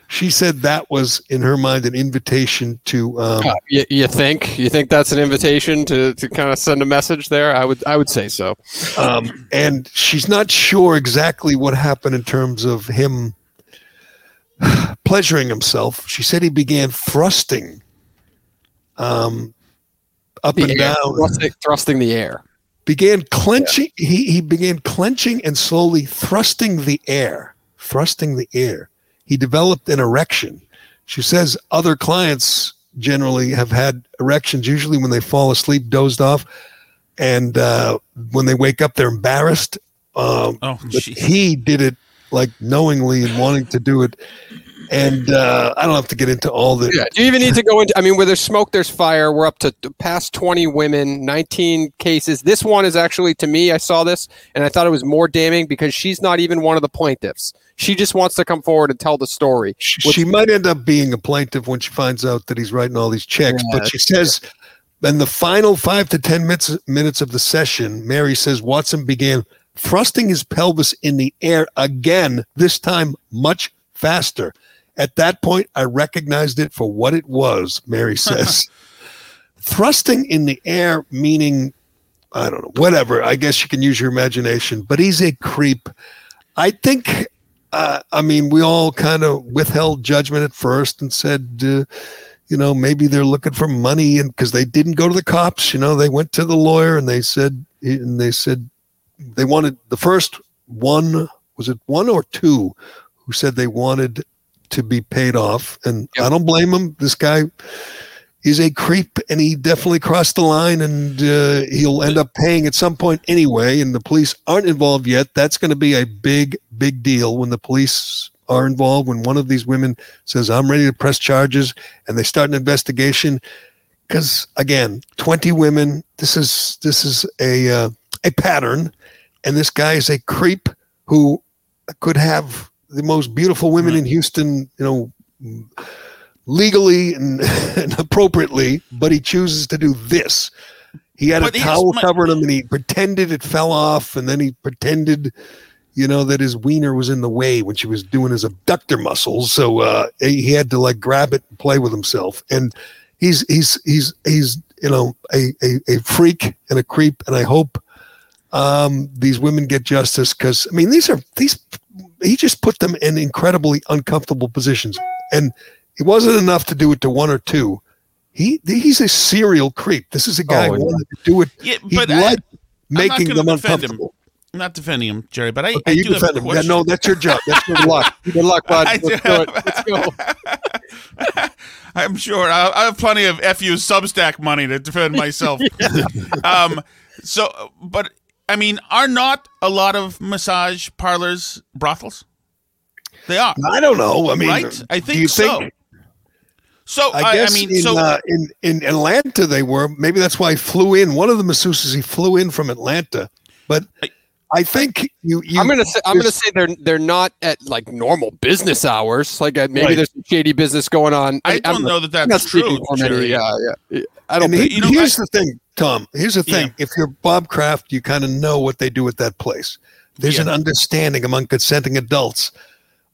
she said that was in her mind an invitation to um, uh, you, you, think? You think that's an invitation to, to kind of send a message there? I would i would say so. Um, and she's not sure exactly what happened in terms of him pleasuring himself. She said he began thrusting um, up the and air, down. thrusting, thrusting the air began clenching yeah. he, he began clenching and slowly thrusting the air thrusting the air he developed an erection. She says other clients generally have had erections, usually when they fall asleep, dozed off, and uh, when they wake up, they're embarrassed. Um, oh, he did it like knowingly and wanting to do it. And uh, I don't have to get into all the. Yeah. Do you even need to go into? I mean, where there's smoke, there's fire. We're up to past 20 women, 19 cases. This one is actually, to me, I saw this and I thought it was more damning because she's not even one of the plaintiffs. She just wants to come forward and tell the story. She, she might end up being a plaintiff when she finds out that he's writing all these checks, Yeah, but she says in the final five to 10 minutes, minutes of the session, Mary says Watson began thrusting his pelvis in the air again, this time much faster. At that point, I recognized it for what it was, Mary says. thrusting in the air, meaning, I don't know, whatever. I guess you can use your imagination, but he's a creep. I think, uh, I mean, we all kind of withheld judgment at first and said, uh, you know, maybe they're looking for money and because they didn't go to the cops, you know, they went to the lawyer and they said, and they said they wanted the first one, was it one or two who said they wanted to be paid off? And I don't blame him. This guy is a creep and he definitely crossed the line and uh, he'll end up paying at some point anyway. And the police aren't involved yet. That's going to be a big, big deal when the police are involved. When one of these women says, I'm ready to press charges and they start an investigation. Because again, 20 women, this is, this is a, uh, a pattern. And this guy is a creep who could have the most beautiful women in Houston, you know, legally and, and appropriately, but he chooses to do this. He had But a towel my- covering him and he pretended it fell off and then he pretended you know that his wiener was in the way when she was doing his abductor muscles. So uh he had to like grab it and play with himself. And he's he's he's he's you know a a, a freak and a creep. And i hope um these women get justice because i mean these are these he just put them in incredibly uncomfortable positions and it wasn't enough to do it to one or two he he's a serial creep this is a guy Oh, who yeah. wanted to do it Yeah, he but I- liked I'm not making them defend him. uncomfortable I'm not defending him, Jerry, but I, Okay, I you do have defend a him. Yeah, no, that's your job. That's good luck. Good luck, bud. I Let's do- do it. Let's go. I'm sure I, I have plenty of FU Substack money to defend myself. um, so, but I mean, are not a lot of massage parlors brothels? They are. I don't know. I mean, right? I think so. think- So I I, I guess mean, in, so uh, in in Atlanta they were. Maybe that's why he flew in. One of the masseuses he flew in from Atlanta, but I think you. you I'm gonna say I'm gonna say they're they're not at like normal business hours. Like uh, maybe Right. there's some shady business going on. I I'm don't not- know that that's true, for many, Jerry. Yeah, yeah. I don't. and he- think, here's the thing, Tom. Here's the thing. If you're Bob Kraft, you kind of know what they do at that place. There's an understanding among consenting adults.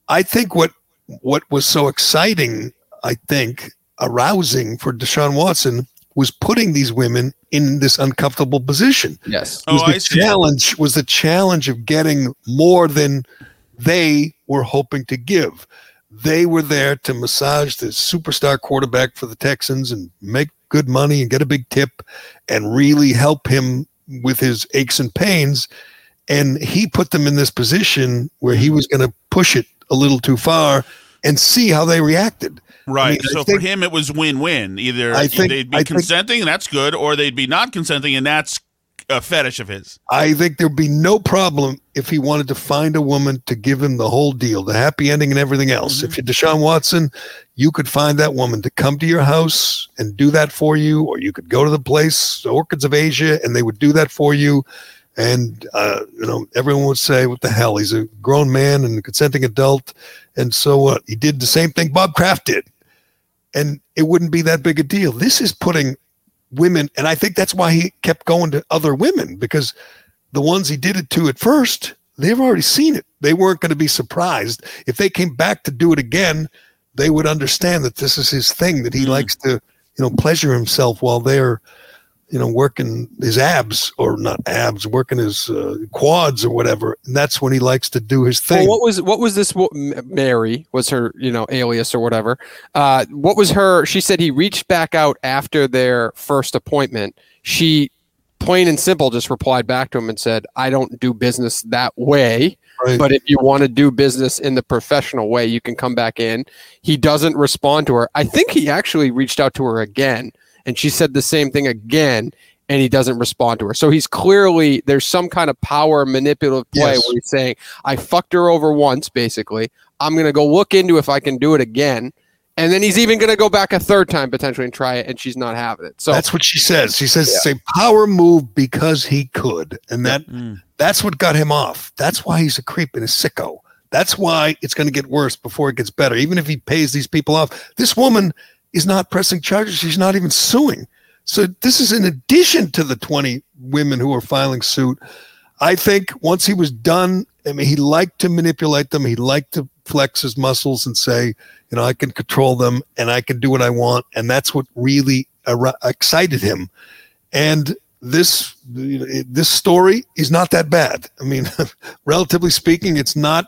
I think what what was so exciting, I think, arousing for Deshaun Watson was putting these women in this uncomfortable position. Yes. Oh, was Oh, the I see. challenge was the challenge of getting more than they were hoping to give. They were there to massage the superstar quarterback for the Texans and make good money and get a big tip and really help him with his aches and pains. And he put them in this position where he was going to push it a little too far and see how they reacted. Right. I mean, so think- for him, it was win-win. Either I think- they'd be I think- consenting, and that's good, or they'd be not consenting, and that's a fetish of his. I think there'd be no problem if he wanted to find a woman to give him the whole deal, the happy ending and everything else. If you're Deshaun Watson, you could find that woman to come to your house and do that for you, or you could go to the place, Orchids of Asia, and they would do that for you. And uh, you know, everyone would say, "What the hell? He's a grown man and a consenting adult." And so what? He did the same thing Bob Kraft did, and it wouldn't be that big a deal. This is putting women, and I think that's why he kept going to other women because the ones he did it to at first, they've already seen it. They weren't going to be surprised if they came back to do it again. They would understand that this is his thing that he mm. likes to, you know, pleasure himself while they're, you know, working his abs or not abs, working his uh, quads or whatever. And that's when he likes to do his thing. Well, what was what was this? M- Mary was her, you know, alias or whatever. Uh, what was her? She said he reached back out after their first appointment. She, plain and simple, just replied back to him and said, "I don't do business that way." Right. But if you want to do business in the professional way, you can come back in. He doesn't respond to her. I think he actually reached out to her again, and she said the same thing again, and he doesn't respond to her. So he's clearly there's some kind of power manipulative play Yes. where he's saying, "I fucked her over once, basically. I'm gonna go look into if I can do it again." And then he's even going to go back a third time potentially and try it, and she's not having it. So that's what she says. She says it's a power move because he could, and that Mm. that's what got him off. That's why he's a creep and a sicko That's why it's going to get worse before it gets better. Even if he pays these people off, this woman is not pressing charges. She's not even suing. So this is in addition to the 20 women who are filing suit. I think once he was done, I mean, he liked to manipulate them. He liked to flex his muscles and say, you know, I can control them and I can do what I want. And that's what really excited him. And this this story is not that bad. I mean, relatively speaking, it's not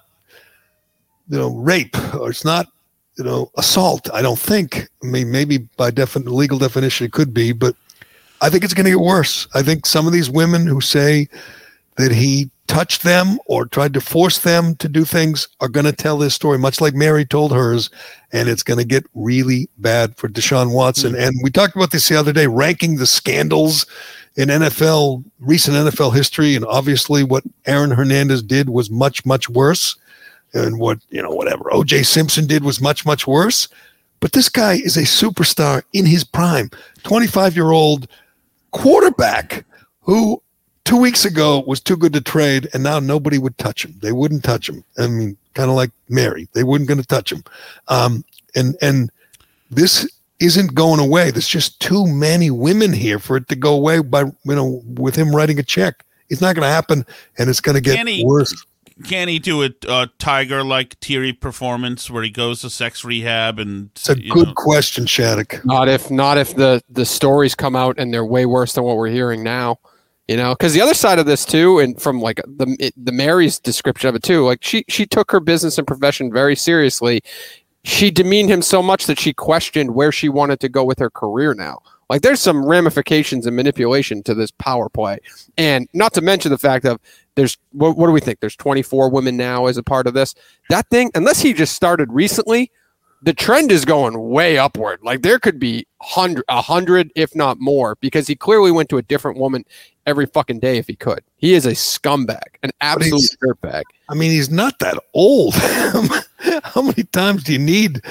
you know rape or it's not you know assault. I don't think. I mean, maybe by legal definition it could be, but I think it's going to get worse. I think some of these women who say that he touched them or tried to force them to do things are going to tell this story, much like Mary told hers, and it's going to get really bad for Deshaun Watson. Mm-hmm. And we talked about this the other day, ranking the scandals in NFL, recent NFL history, and obviously what Aaron Hernandez did was much, much worse. And what, you know, whatever OJ Simpson did was much, much worse. But this guy is a superstar in his prime, 25 year old quarterback who two weeks ago was too good to trade, and now nobody would touch him. They wouldn't touch him. I mean, kind of like Mary, they weren't going to touch him. Um, and and this isn't going away. There's just too many women here for it to go away by you know with him writing a check. It's not going to happen, and it's going to get he, worse. Can he do a, a tiger like Thierry performance where he goes to sex rehab and? It's a good know. question, Shattuck. Not if not if the the stories come out and they're way worse than what we're hearing now you know because the other side of this too and from like the it, the mary's description of it too like she she took her business and profession very seriously she demeaned him so much that she questioned where she wanted to go with her career now like there's some ramifications and manipulation to this power play and not to mention the fact of there's what, what do we think there's 24 women now as a part of this that thing unless he just started recently the trend is going way upward. Like there could be hundred, a hundred, if not more, because he clearly went to a different woman every fucking day if he could. He is a scumbag, an absolute dirtbag. I mean, he's not that old. How many times do you need?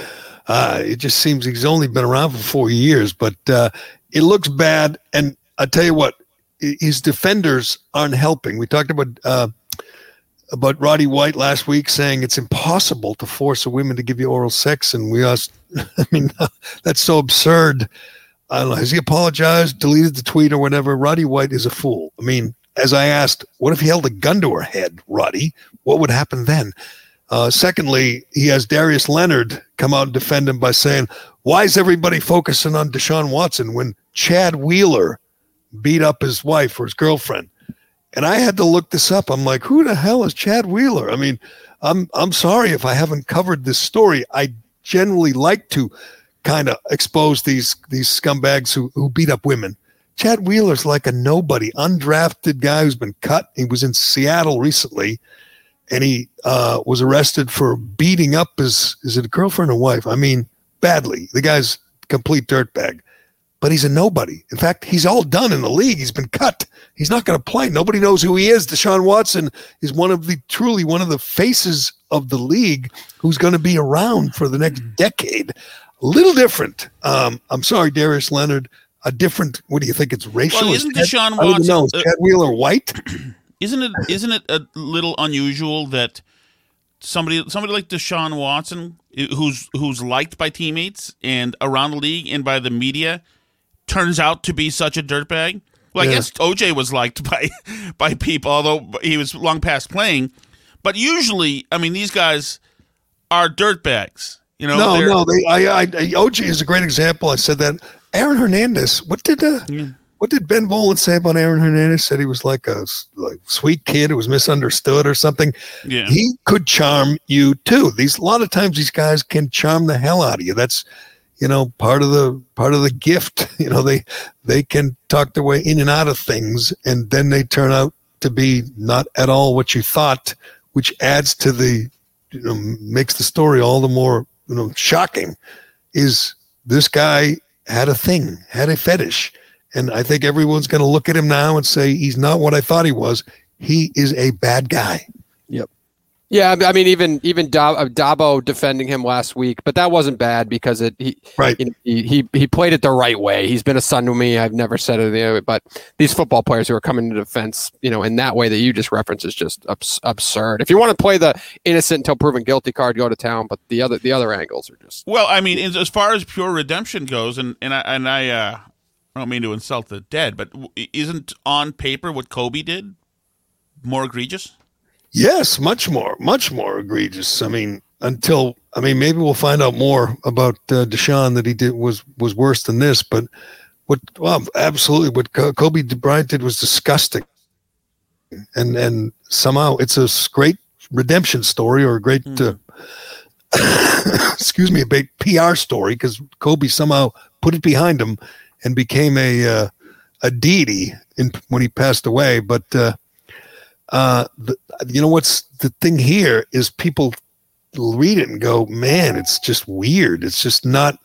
Uh, it just seems he's only been around for four years, but uh, it looks bad. And I tell you what, his defenders aren't helping. We talked about uh, about Roddy White last week saying it's impossible to force a woman to give you oral sex, and we asked, I mean, that's so absurd. I don't know. Has he apologized, deleted the tweet, or whatever? Roddy White is a fool. I mean, as I asked, what if he held a gun to her head, Roddy? What would happen then? Uh, secondly, he has Darius Leonard come out and defend him by saying, Why is everybody focusing on Deshaun Watson when Chad Wheeler beat up his wife or his girlfriend? And I had to look this up. I'm like, who the hell is Chad Wheeler? I mean, I'm I'm sorry if I haven't covered this story. I generally like to kind of expose these these scumbags who who beat up women. Chad Wheeler's like a nobody, undrafted guy who's been cut. He was in Seattle recently, and he uh, was arrested for beating up his is it a girlfriend or wife? I mean, badly. The guy's complete dirtbag but he's a nobody. In fact, he's all done in the league. He's been cut. He's not going to play. Nobody knows who he is. Deshaun Watson is one of the truly one of the faces of the league who's going to be around for the next decade. A little different. Um, I'm sorry, Darius Leonard. A different. What do you think? It's racial. Well, isn't Deshaun Watson? No, uh, Chad Wheeler white? Isn't it? Isn't it a little unusual that somebody somebody like Deshaun Watson, who's who's liked by teammates and around the league and by the media turns out to be such a dirtbag. Well, I yeah. guess OJ was liked by by people, although he was long past playing. But usually, I mean, these guys are dirtbags. You know, no, no. They, I, I, OJ is a great example. I said that. Aaron Hernandez. What did the? yeah. What did Ben Volin say about Aaron Hernandez? Said he was like a like sweet kid who was misunderstood or something. Yeah, he could charm you too. These a lot of times these guys can charm the hell out of you. That's you know part of the part of the gift you know they they can talk their way in and out of things and then they turn out to be not at all what you thought which adds to the you know makes the story all the more you know shocking is this guy had a thing had a fetish and i think everyone's going to look at him now and say he's not what i thought he was he is a bad guy yep Yeah, I mean, even even uh, Dabo defending him last week, but that wasn't bad because it he right he, he he played it the right way. He's been a son to me. I've never said it, but these football players who are coming to defense, you know, in that way that you just referenced is just abs- absurd. If you want to play the innocent until proven guilty card, go to town. But the other the other angles are just well. I mean, as far as pure redemption goes, and and I and I, uh, I don't mean to insult the dead, but isn't on paper what Kobe did more egregious? Yes, much more, much more egregious. I mean, until I mean, maybe we'll find out more about uh, Deshaun that he did was was worse than this. But what? Well, absolutely, what Kobe Bryant did was disgusting, and and somehow it's a great redemption story or a great. Mm. Uh, excuse me, a big PR story because Kobe somehow put it behind him and became a uh, a deity in, when he passed away. But uh, uh, the, you know what's the thing here is people read it and go, man, it's just weird. It's just not.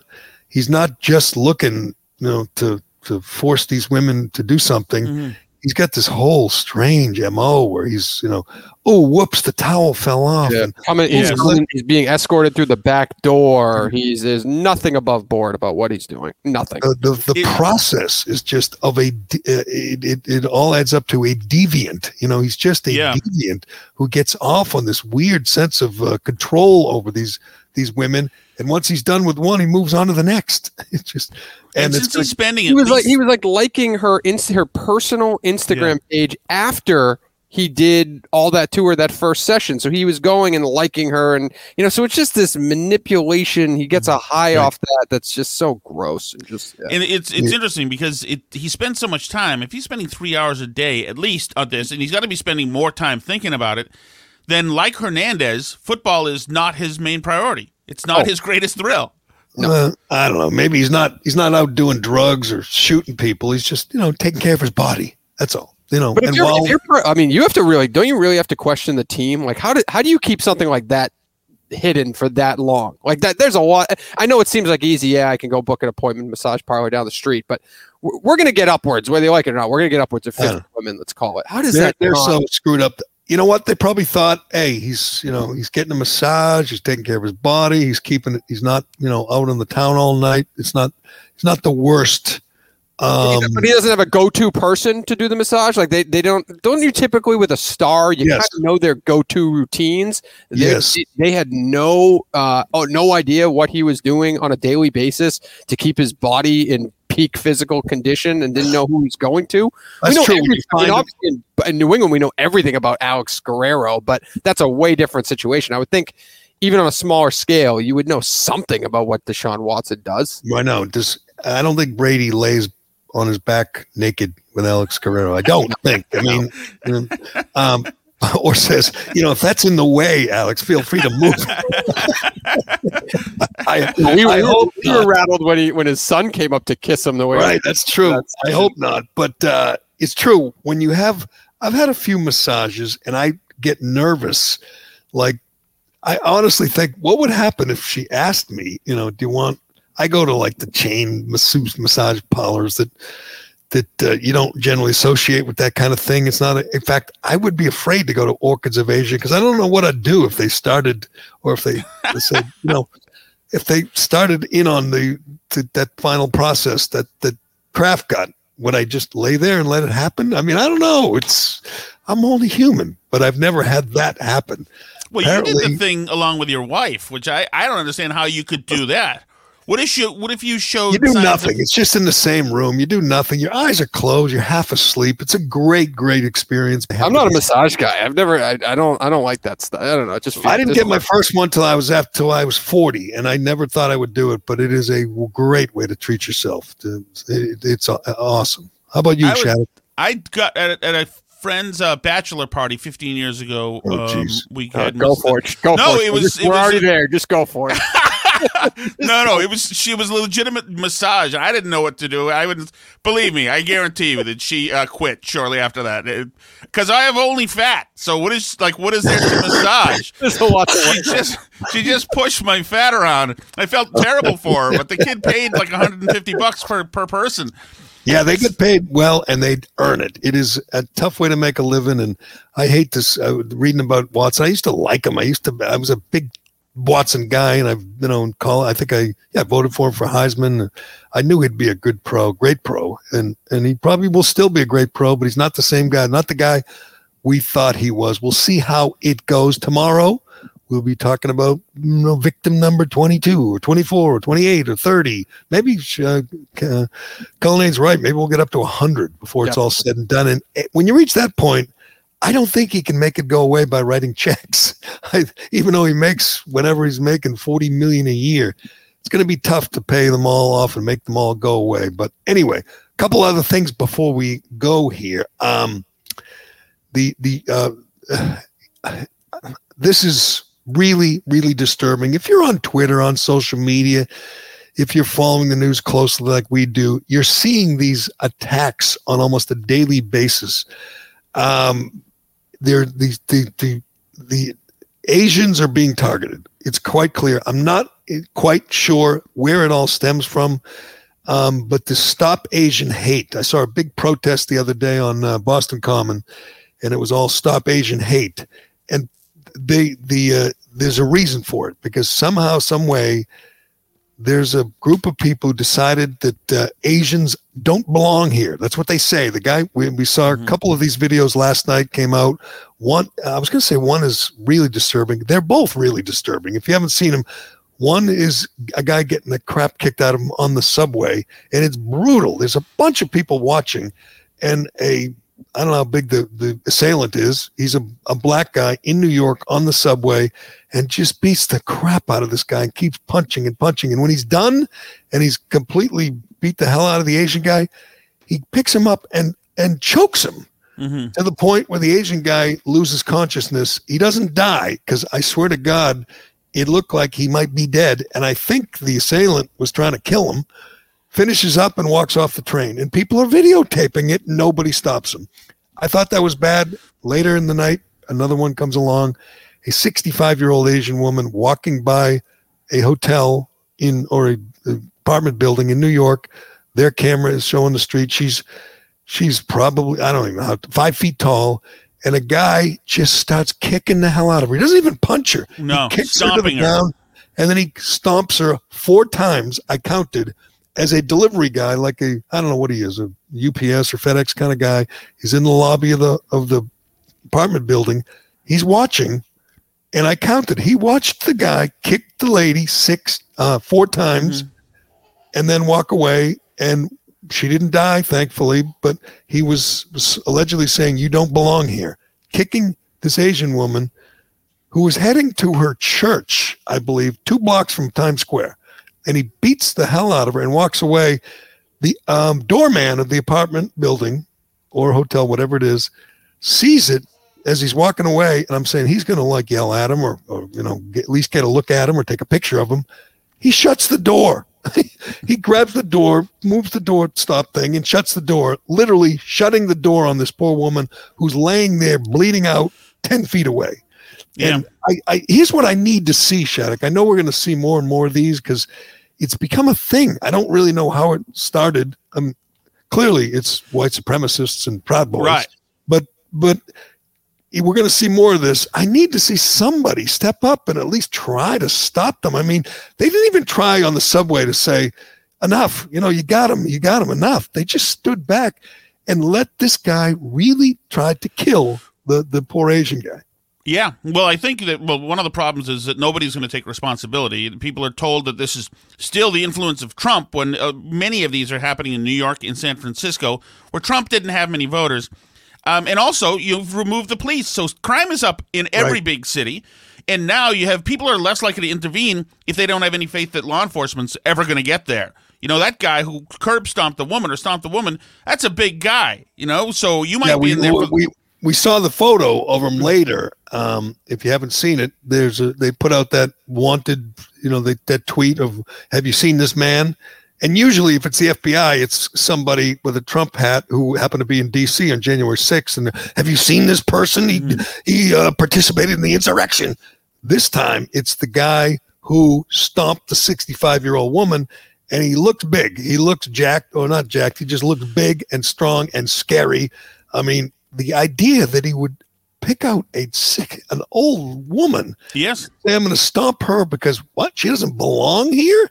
He's not just looking, you know, to to force these women to do something. Mm-hmm he's got this whole strange mo where he's you know oh whoops the towel fell off yeah. and, Coming, he's, yeah. he's, being escorted through the back door he's there's nothing above board about what he's doing nothing the, the, the it, process is just of a uh, it, it, it all adds up to a deviant you know he's just a yeah. deviant who gets off on this weird sense of uh, control over these these women and once he's done with one, he moves on to the next. It's just and, and since he's spending, he was least- like he was like liking her inst- her personal Instagram yeah. page after he did all that to her that first session. So he was going and liking her, and you know, so it's just this manipulation. He gets a mm-hmm. high right. off that. That's just so gross and just. Yeah. And it's it's yeah. interesting because it he spends so much time. If he's spending three hours a day at least on this, and he's got to be spending more time thinking about it, then like Hernandez, football is not his main priority. It's not oh. his greatest thrill. No. Uh, I don't know. Maybe he's not he's not out doing drugs or shooting people. He's just you know taking care of his body. That's all. You know. But if, you're, while, if you're, I mean, you have to really don't you really have to question the team? Like how do how do you keep something like that hidden for that long? Like that. There's a lot. I know it seems like easy. Yeah, I can go book an appointment massage parlor down the street, but we're, we're going to get upwards whether you like it or not. We're going to get upwards of 50 women. Let's call it. How does they're, that? They're so screwed up you know what? They probably thought, hey, he's you know he's getting a massage, he's taking care of his body, he's keeping it, he's not you know out in the town all night. It's not it's not the worst. Um, but he doesn't have a go-to person to do the massage. Like they, they don't don't you typically with a star you yes. kind of know their go-to routines. They, yes, they had no uh, oh no idea what he was doing on a daily basis to keep his body in peak physical condition and didn't know who he's going to. That's we know true. I mean, obviously in, in New England, we know everything about Alex Guerrero, but that's a way different situation. I would think even on a smaller scale, you would know something about what Deshaun Watson does. I know. Does I don't think Brady lays on his back naked with Alex Guerrero. I don't think. I mean, um, or says, you know, if that's in the way, Alex, feel free to move. I, we, I hope we were rattled when he when his son came up to kiss him the way. Right, that's true. That's I hope not, but uh, it's true. When you have, I've had a few massages, and I get nervous. Like, I honestly think, what would happen if she asked me, you know, do you want? I go to like the chain masseuse massage parlors that that uh, you don't generally associate with that kind of thing. It's not. A, in fact, I would be afraid to go to Orchids of Asia because I don't know what I'd do if they started or if they, they said, you know, if they started in on the, the that final process that that Kraft got. Would I just lay there and let it happen? I mean, I don't know. It's I'm only human, but I've never had that happen. Well, Apparently, you did the thing along with your wife, which I, I don't understand how you could do that. What if you What if you showed? You do nothing. Of- it's just in the same room. You do nothing. Your eyes are closed. You're half asleep. It's a great, great experience. I'm not a massage guy. I've never. I, I don't. I don't like that stuff. I don't know. I just. I didn't get my first one till I was after till I was 40, and I never thought I would do it. But it is a great way to treat yourself. It's awesome. How about you, Chad? I got at, at a friend's uh, bachelor party 15 years ago. Oh, um, we uh, go for it. Go no, for it. it was. We're, it was, already there. Just go for it. no, no, it was she was a legitimate massage. I didn't know what to do. I wouldn't believe me. I guarantee you that she uh, quit shortly after that because I have only fat. So what is like what is there to massage? There's a lot. She just she just pushed my fat around. I felt terrible for her, but the kid paid like 150 bucks per per person. Yeah, they get paid well and they earn it. It is a tough way to make a living. And I hate this. Uh, reading about Watson, I used to like him. I used to. I was a big Watson guy, and I've you know call. I think I yeah voted for him for Heisman. I knew he'd be a good pro, great pro, and and he probably will still be a great pro. But he's not the same guy. Not the guy we thought he was. We'll see how it goes tomorrow we'll be talking about you know, victim number 22 or 24 or 28 or 30. Maybe uh, uh, Cullinane's right. Maybe we'll get up to 100 before it's all said and done. And eh, when you reach that point, I don't think he can make it go away by writing checks. I, even though he makes whenever he's making 40 million a year, it's going to be tough to pay them all off and make them all go away. But anyway, a couple other things before we go here. Um, the the uh, this is really, really disturbing. If you're on Twitter, on social media, if you're following the news closely like we do, you're seeing these attacks on almost a daily basis. Um, they're the, the, the, the Asians are being targeted. It's quite clear. I'm not quite sure where it all stems from. Um, but to stop Asian hate, I saw a big protest the other day on uh, Boston Common, and it was all stop Asian hate. And they the uh, there's a reason for it because somehow, some way, there's a group of people who decided that uh, Asians don't belong here. That's what they say. The guy we, we saw mm-hmm. a couple of these videos last night came out. One I was going to say one is really disturbing. They're both really disturbing. If you haven't seen them, one is a guy getting the crap kicked out of him on the subway, and it's brutal. There's a bunch of people watching, and a I don't know how big the, the assailant is. He's a, a black guy in New York on the subway and just beats the crap out of this guy and keeps punching and punching. And when he's done and he's completely beat the hell out of the Asian guy, he picks him up and, and chokes him mm-hmm. to the point where the Asian guy loses consciousness. He doesn't die because I swear to God, it looked like he might be dead. And I think the assailant was trying to kill him finishes up and walks off the train. And people are videotaping it. nobody stops him. I thought that was bad. Later in the night, another one comes along. A 65 year old Asian woman walking by a hotel in or a, a apartment building in New York. Their camera is showing the street. She's she's probably I don't even know how five feet tall, and a guy just starts kicking the hell out of her. He doesn't even punch her. No, he kicks her to the her. ground, and then he stomps her four times. I counted as a delivery guy, like a I don't know what he is, a UPS or FedEx kind of guy. He's in the lobby of the of the apartment building. He's watching, and I counted. He watched the guy kick the lady six, uh, four times, mm-hmm. and then walk away. And she didn't die, thankfully. But he was, was allegedly saying, "You don't belong here," kicking this Asian woman who was heading to her church, I believe, two blocks from Times Square and he beats the hell out of her and walks away. The um, doorman of the apartment building or hotel, whatever it is, sees it as he's walking away. And I'm saying he's going to like yell at him or, or you know, get, at least get a look at him or take a picture of him. He shuts the door. he grabs the door, moves the door stop thing, and shuts the door, literally shutting the door on this poor woman who's laying there bleeding out 10 feet away. Yeah. And I, I, here's what I need to see, Shattuck. I know we're going to see more and more of these because it's become a thing. I don't really know how it started. Um, clearly, it's white supremacists and Proud Boys. Right. But but we're going to see more of this. I need to see somebody step up and at least try to stop them. I mean, they didn't even try on the subway to say enough. You know, you got him. You got him enough. They just stood back and let this guy really try to kill the the poor Asian guy. Yeah, well, I think that well, one of the problems is that nobody's going to take responsibility. People are told that this is still the influence of Trump when uh, many of these are happening in New York, in San Francisco, where Trump didn't have many voters. Um, and also, you've removed the police, so crime is up in every right. big city. And now you have people are less likely to intervene if they don't have any faith that law enforcement's ever going to get there. You know, that guy who curb stomped the woman or stomped the woman, that's a big guy, you know? So you might yeah, be we, in there. We, we saw the photo of him later. Um, if you haven't seen it, there's a they put out that wanted, you know, the, that tweet of "Have you seen this man?" And usually, if it's the FBI, it's somebody with a Trump hat who happened to be in D.C. on January 6th. And have you seen this person? He mm-hmm. he uh, participated in the insurrection. This time, it's the guy who stomped the 65 year old woman. and he looked big. He looked jacked, or not jacked. He just looked big and strong and scary. I mean, the idea that he would pick out a sick, an old woman. Yes. Say, I'm going to stomp her because what? She doesn't belong here.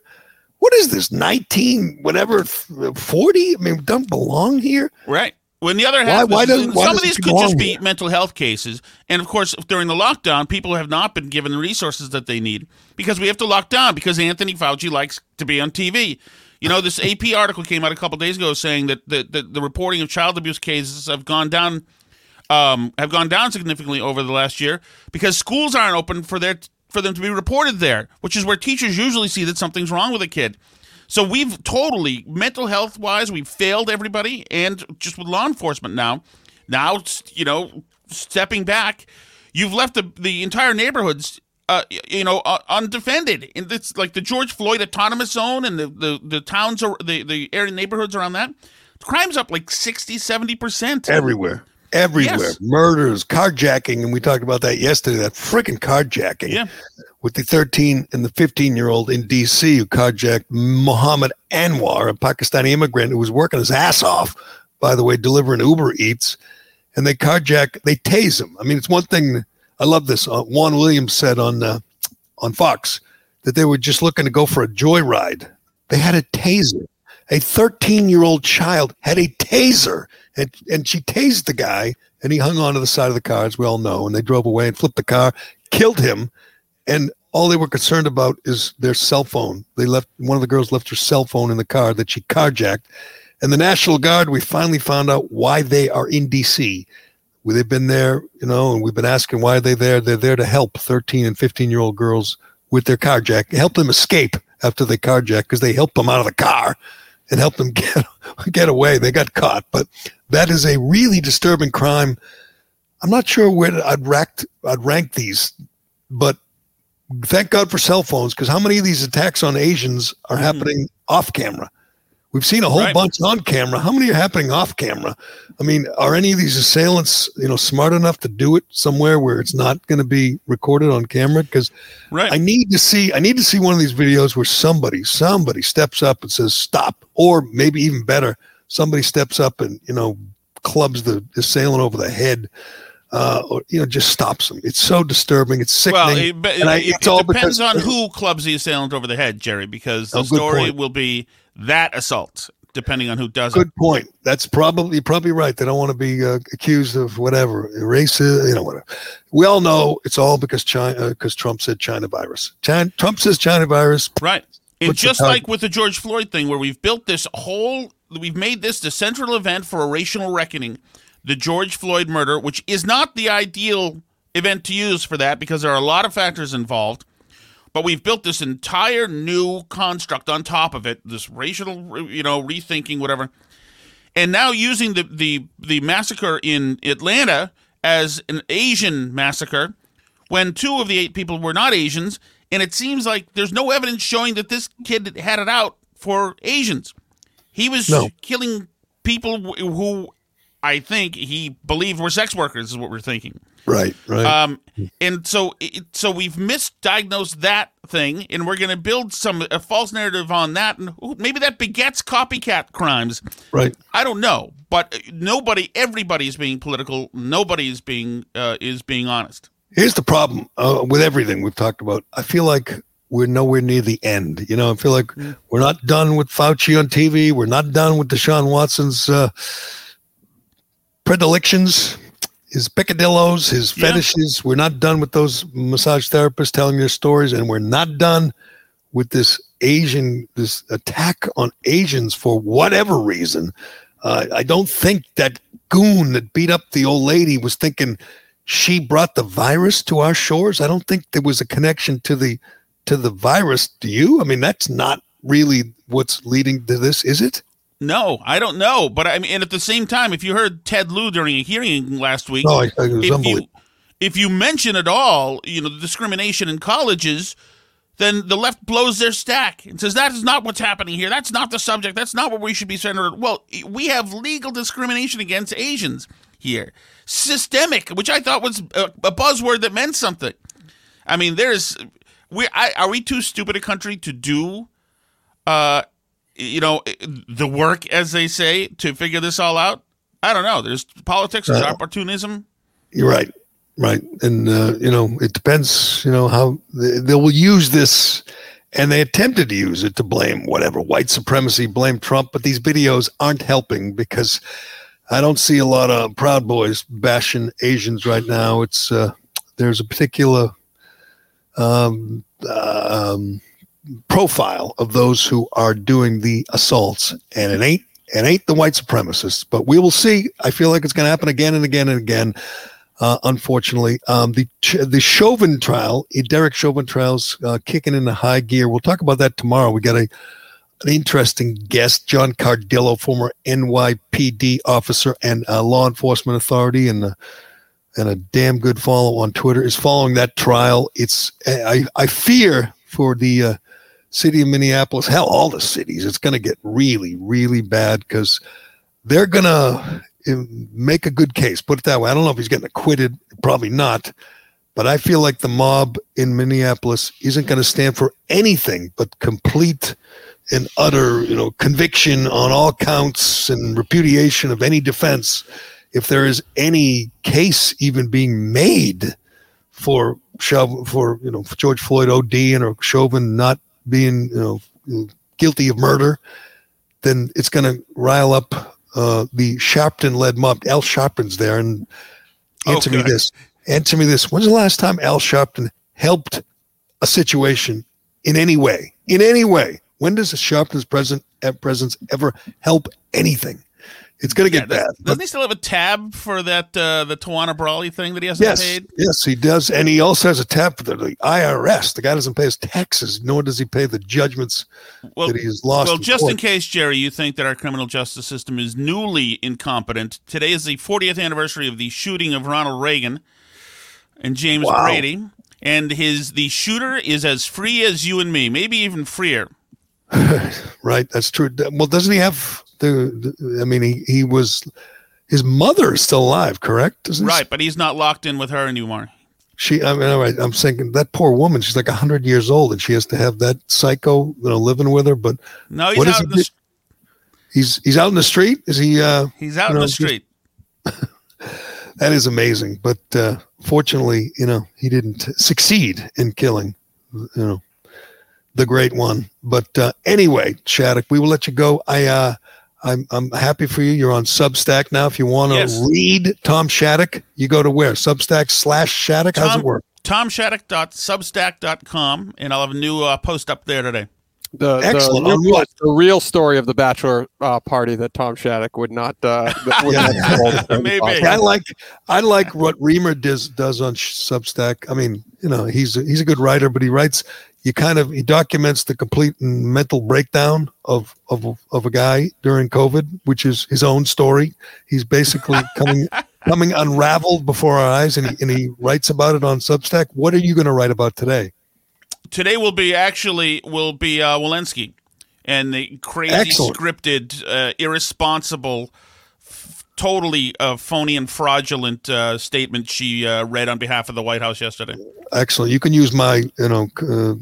What is this? 19, whatever, 40? I mean, don't belong here. Right. When the other half, why is- doesn't- why some of these could just be here? mental health cases, and of course, during the lockdown, people have not been given the resources that they need because we have to lock down because Anthony Fauci likes to be on TV. You know, this AP article came out a couple days ago saying that the, the, the reporting of child abuse cases have gone down, um, have gone down significantly over the last year because schools aren't open for their for them to be reported there, which is where teachers usually see that something's wrong with a kid. So we've totally mental health wise, we've failed everybody, and just with law enforcement now. Now, you know, stepping back, you've left the the entire neighborhoods, uh, you know, uh, undefended. And it's like the George Floyd autonomous zone and the the, the towns or the the area neighborhoods around that. Crime's up like 60, 70 percent Everywhere. Everywhere. Yes. Murders, carjacking, and we talked about that yesterday, that freaking carjacking. Yeah. With the 13 and the 15 year old in DC who carjacked Mohammed Anwar, a Pakistani immigrant who was working his ass off, by the way, delivering Uber Eats. And they carjack, they tase him. I mean, it's one thing. I love this. Uh, Juan Williams said on uh, on Fox that they were just looking to go for a joyride. They had a taser. A 13 year old child had a taser, and, and she tased the guy, and he hung onto the side of the car, as we all know. And they drove away and flipped the car, killed him. And all they were concerned about is their cell phone. They left one of the girls left her cell phone in the car that she carjacked. And the National Guard, we finally found out why they are in DC. They've been there, you know, and we've been asking why are they there. They're there to help 13 and 15 year old girls with their carjack, help them escape after they carjack because they helped them out of the car and helped them get get away. They got caught, but that is a really disturbing crime. I'm not sure where I'd rank I'd rank these, but thank God for cell phones because how many of these attacks on Asians are mm-hmm. happening off camera? We've seen a whole Right. bunch on camera. How many are happening off camera? I mean, are any of these assailants, you know, smart enough to do it somewhere where it's not going to be recorded on camera? Because Right. I need to see, I need to see one of these videos where somebody, somebody steps up and says stop, or maybe even better, somebody steps up and you know clubs the assailant over the head, uh, or you know just stops him. It's so disturbing. It's sickening. Well, it, and I- it, it all depends because- on who clubs the assailant over the head, Gerry, because the Oh, story point. will be that assault, depending on who does it. Good point. That's probably you're probably right. They don't want to be uh, accused of whatever racist, you know, whatever. We all know it's all because China, because Trump said China virus. China, Trump says China virus. Right. And just like with the George Floyd thing, where we've built this whole, we've made this the central event for a racial reckoning, the George Floyd murder, which is not the ideal event to use for that because there are a lot of factors involved. But we've built this entire new construct on top of it, this racial, you know, rethinking, whatever. And now using the the the massacre in Atlanta as an Asian massacre, when two of the eight people were not Asians, and it seems like there's no evidence showing that this kid had it out for Asians. He was No. killing people who I think he believed were sex workers, is what we're thinking. Right, right. Um, and so, it, so we've misdiagnosed that thing, and we're going to build some a false narrative on that, and ooh, maybe that begets copycat crimes. right. I don't know, but nobody, everybody is being political. Nobody is being uh, is being honest. Here's the problem uh, with everything we've talked about. I feel like we're nowhere near the end. You know, I feel like we're not done with Fauci on TV. We're not done with Deshaun Watson's uh, predilections, his picadillos, his Yeah. fetishes. We're not done with those massage therapists telling their stories, and we're not done with this Asian, this attack on Asians for whatever reason. Uh, I don't think that goon that beat up the old lady was thinking she brought the virus to our shores. I don't think there was a connection to the to the virus. Do you? I mean, that's not really what's leading to this, is it? No, I don't know, but I mean, and at the same time, if you heard Ted Lieu during a hearing last week, it was if you if you mention at all, you know, the discrimination in colleges, then the left blows their stack and says that is not what's happening here. That's not the subject. That's not what we should be centered. Well, we have legal discrimination against Asians here, systemic, which I thought was a, a buzzword that meant something. I mean, there's we I, are we too stupid a country to do uh, you know, the work, as they say, to figure this all out? I don't know. There's politics, there's uh, opportunism. You're right, right, and uh, you know, it depends. You know how they, they will use this and they attempted to use it to blame whatever white supremacy, blame Trump, but these videos aren't helping because I don't see a lot of Proud Boys bashing Asians right now. It's uh, there's a particular um, um, profile of those who are doing the assaults, and it ain't it ain't the white supremacists. But we will see. I feel like it's going to happen again and again and again. Uh, unfortunately, um, the the Chauvin trial, Derek Chauvin trials, uh, kicking into high gear. We'll talk about that tomorrow. We got a an interesting guest, John Cardillo, former NYPD officer and uh, law enforcement authority, and and a damn good follow on Twitter is following that trial. It's I I fear for the uh, city of Minneapolis, hell, all the cities. It's going to get really really bad because they're gonna uh, make a good case. Put it that way. I don't know if he's getting acquitted. Probably not. But I feel like the mob in Minneapolis isn't going to stand for anything but complete and utter, you know, conviction on all counts and repudiation of any defense if there is any case even being made for for you know for George Floyd OD and or Chauvin not being you know guilty of murder, then it's going to rile up uh, the Sharpton-led mob. Al Sharpton's there, and answer okay. me this: answer me this. When's the last time Al Sharpton helped a situation in any way? In any way? When does a Sharpton's present presence ever help anything? It's going to get yeah, bad. Doesn't, he still have a tab for that uh, the Tawana Brawley thing that he hasn't yes, paid? Yes, he does, and he also has a tab for the, the, IRS. The guy doesn't pay his taxes, nor does he pay the judgments well, that he has lost. Well, just court. in case, Gerry, you think that our criminal justice system is newly incompetent, today is the 40th anniversary of the shooting of Ronald Reagan and James wow. Brady, and his the shooter is as free as you and me, maybe even freer. right, that's true. Well, doesn't he have the, the, I mean, he, he was his mother is still alive, correct? Isn't right, but he's not locked in with her anymore. She, I mean, all right, I'm thinking that poor woman. She's like hundred years old, and she has to have that psycho, you know, living with her. But no, he's out. He, he's he's out in the street. Is he? uh He's out in know, the street. that is amazing, but uh fortunately, you know, he didn't succeed in killing, you know, the great one. But uh anyway, Shattuck, we will let you go. I uh I'm I'm happy for you. You're on Substack now. If you want to yes. read Tom Shattuck, you go to where? Substack slash Shattuck. Tom, How's it work? TomShattuck.substack.com, and I'll have a new uh, post up there today. The, Excellent. The, real, the real story of the bachelor uh, party that Tom Shattuck would not. Uh, would not Maybe I like I like what Reamer does does on Substack. I mean, you know, he's a, he's a good writer, but he writes you kind of he documents the complete mental breakdown of of of a guy during COVID, which is his own story. He's basically coming coming unraveled before our eyes, and he, and he writes about it on Substack. What are you going to write about today? Today will be actually will be uh, Walensky and the crazy Excellent. scripted, uh, irresponsible totally uh, phony and fraudulent uh, statement she uh, read on behalf of the White House yesterday. Excellent. You can use my, you know, uh,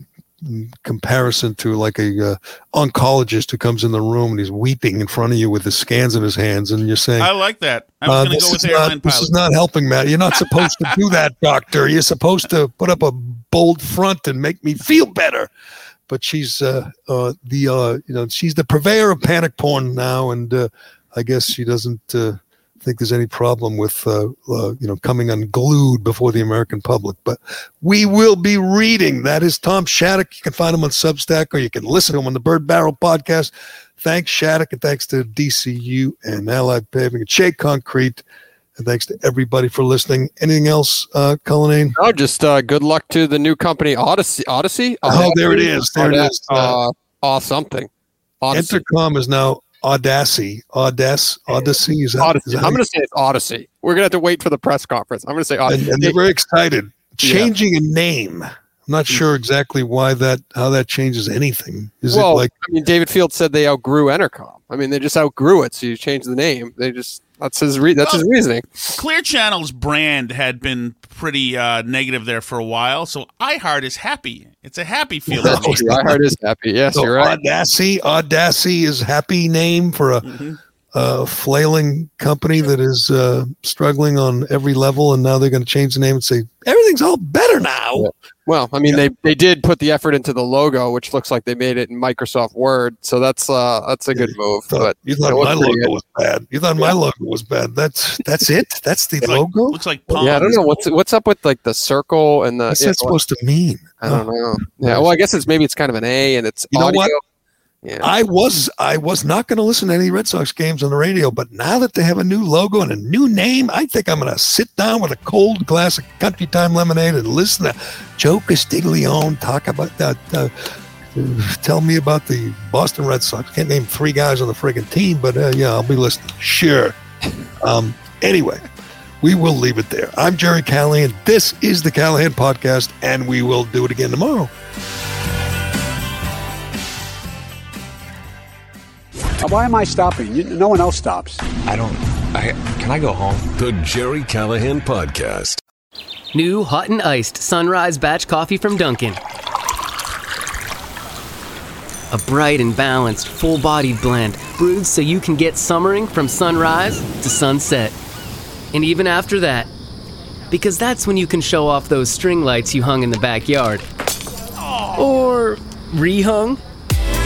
comparison to like a uh, oncologist who comes in the room and he's weeping in front of you with the scans in his hands, and you're saying, "I like that." I was uh, going to go with airline not, This is not helping, Matt. You're not supposed to do that, doctor. You're supposed to put up a bold front and make me feel better. But she's uh, uh, the uh, you know she's the purveyor of panic porn now, and uh, I guess she doesn't uh, think there's any problem with uh, uh, you know coming unglued before the American public. But we will be reading. That is Tom Shattuck. You can find him on Substack, or you can listen to him on the Burn Barrel podcast. Thanks Shattuck, and thanks to DCU and Allied Paving and Shea Concrete. And thanks to everybody for listening. Anything else, uh, Cullinane? No, just uh, good luck to the new company, Odyssey. Odyssey? Oh, there it is. There it is. Uh, uh, something. Odyssey. Entercom is now Audacy, Audace, Odyssey. Is that, Odyssey. Is that I'm going to say it's Odyssey. We're going to have to wait for the press conference. I'm going to say Odyssey. And, and they're very excited. Changing yeah. a name, I'm not sure exactly why that how that changes anything. Is well, it like I mean, David Field said they outgrew Entercom. I mean, they just outgrew it, so you change the name. They just that's his re- that's Well, his reasoning. Clear Channel's brand had been pretty uh, negative there for a while, so iHeart is happy. It's a happy feeling. Oh, iHeart is happy. Yes, so you're right. Audacity? Audacity is happy name for a, Mm-hmm. A flailing company that is uh, struggling on every level, and now they're going to change the name and say everything's all better now. Well, I mean, they they did put the effort into the logo, which looks like they made it in Microsoft Word, so that's uh that's a good move. But You thought my logo good. was bad. You thought my logo was bad. That's that's it. That's the logo. Looks like Yeah, I don't know what's what's up with like the circle and the. What's that supposed to mean? I don't know. Yeah, well, I guess it's maybe it's kind of an A and it's You know audio. what? Yeah. I was I was not going to listen to any Red Sox games on the radio, but now that they have a new logo and a new name, I think I'm going to sit down with a cold glass of Country Time lemonade and listen to Joe Castiglione talk about that. Uh, tell me about the Boston Red Sox. Can't name three guys on the friggin' team, but uh, yeah, I'll be listening. Sure. Um, anyway, we will leave it there. I'm Gerry Callahan. This is the Callahan Podcast, and we will do it again tomorrow. Why am I stopping? You, no one else stops. I don't. I can I go home? The Gerry Callahan Podcast. New hot and iced sunrise batch coffee from Dunkin'. A bright and balanced, full bodied blend brewed so you can get summering from sunrise to sunset. And even after that, because that's when you can show off those string lights you hung in the backyard. Or rehung.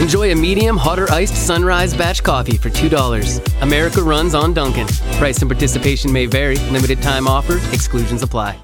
Enjoy a medium, hotter iced sunrise batch coffee for $2. America runs on Dunkin'. Price and participation may vary. Limited time offer. Exclusions apply.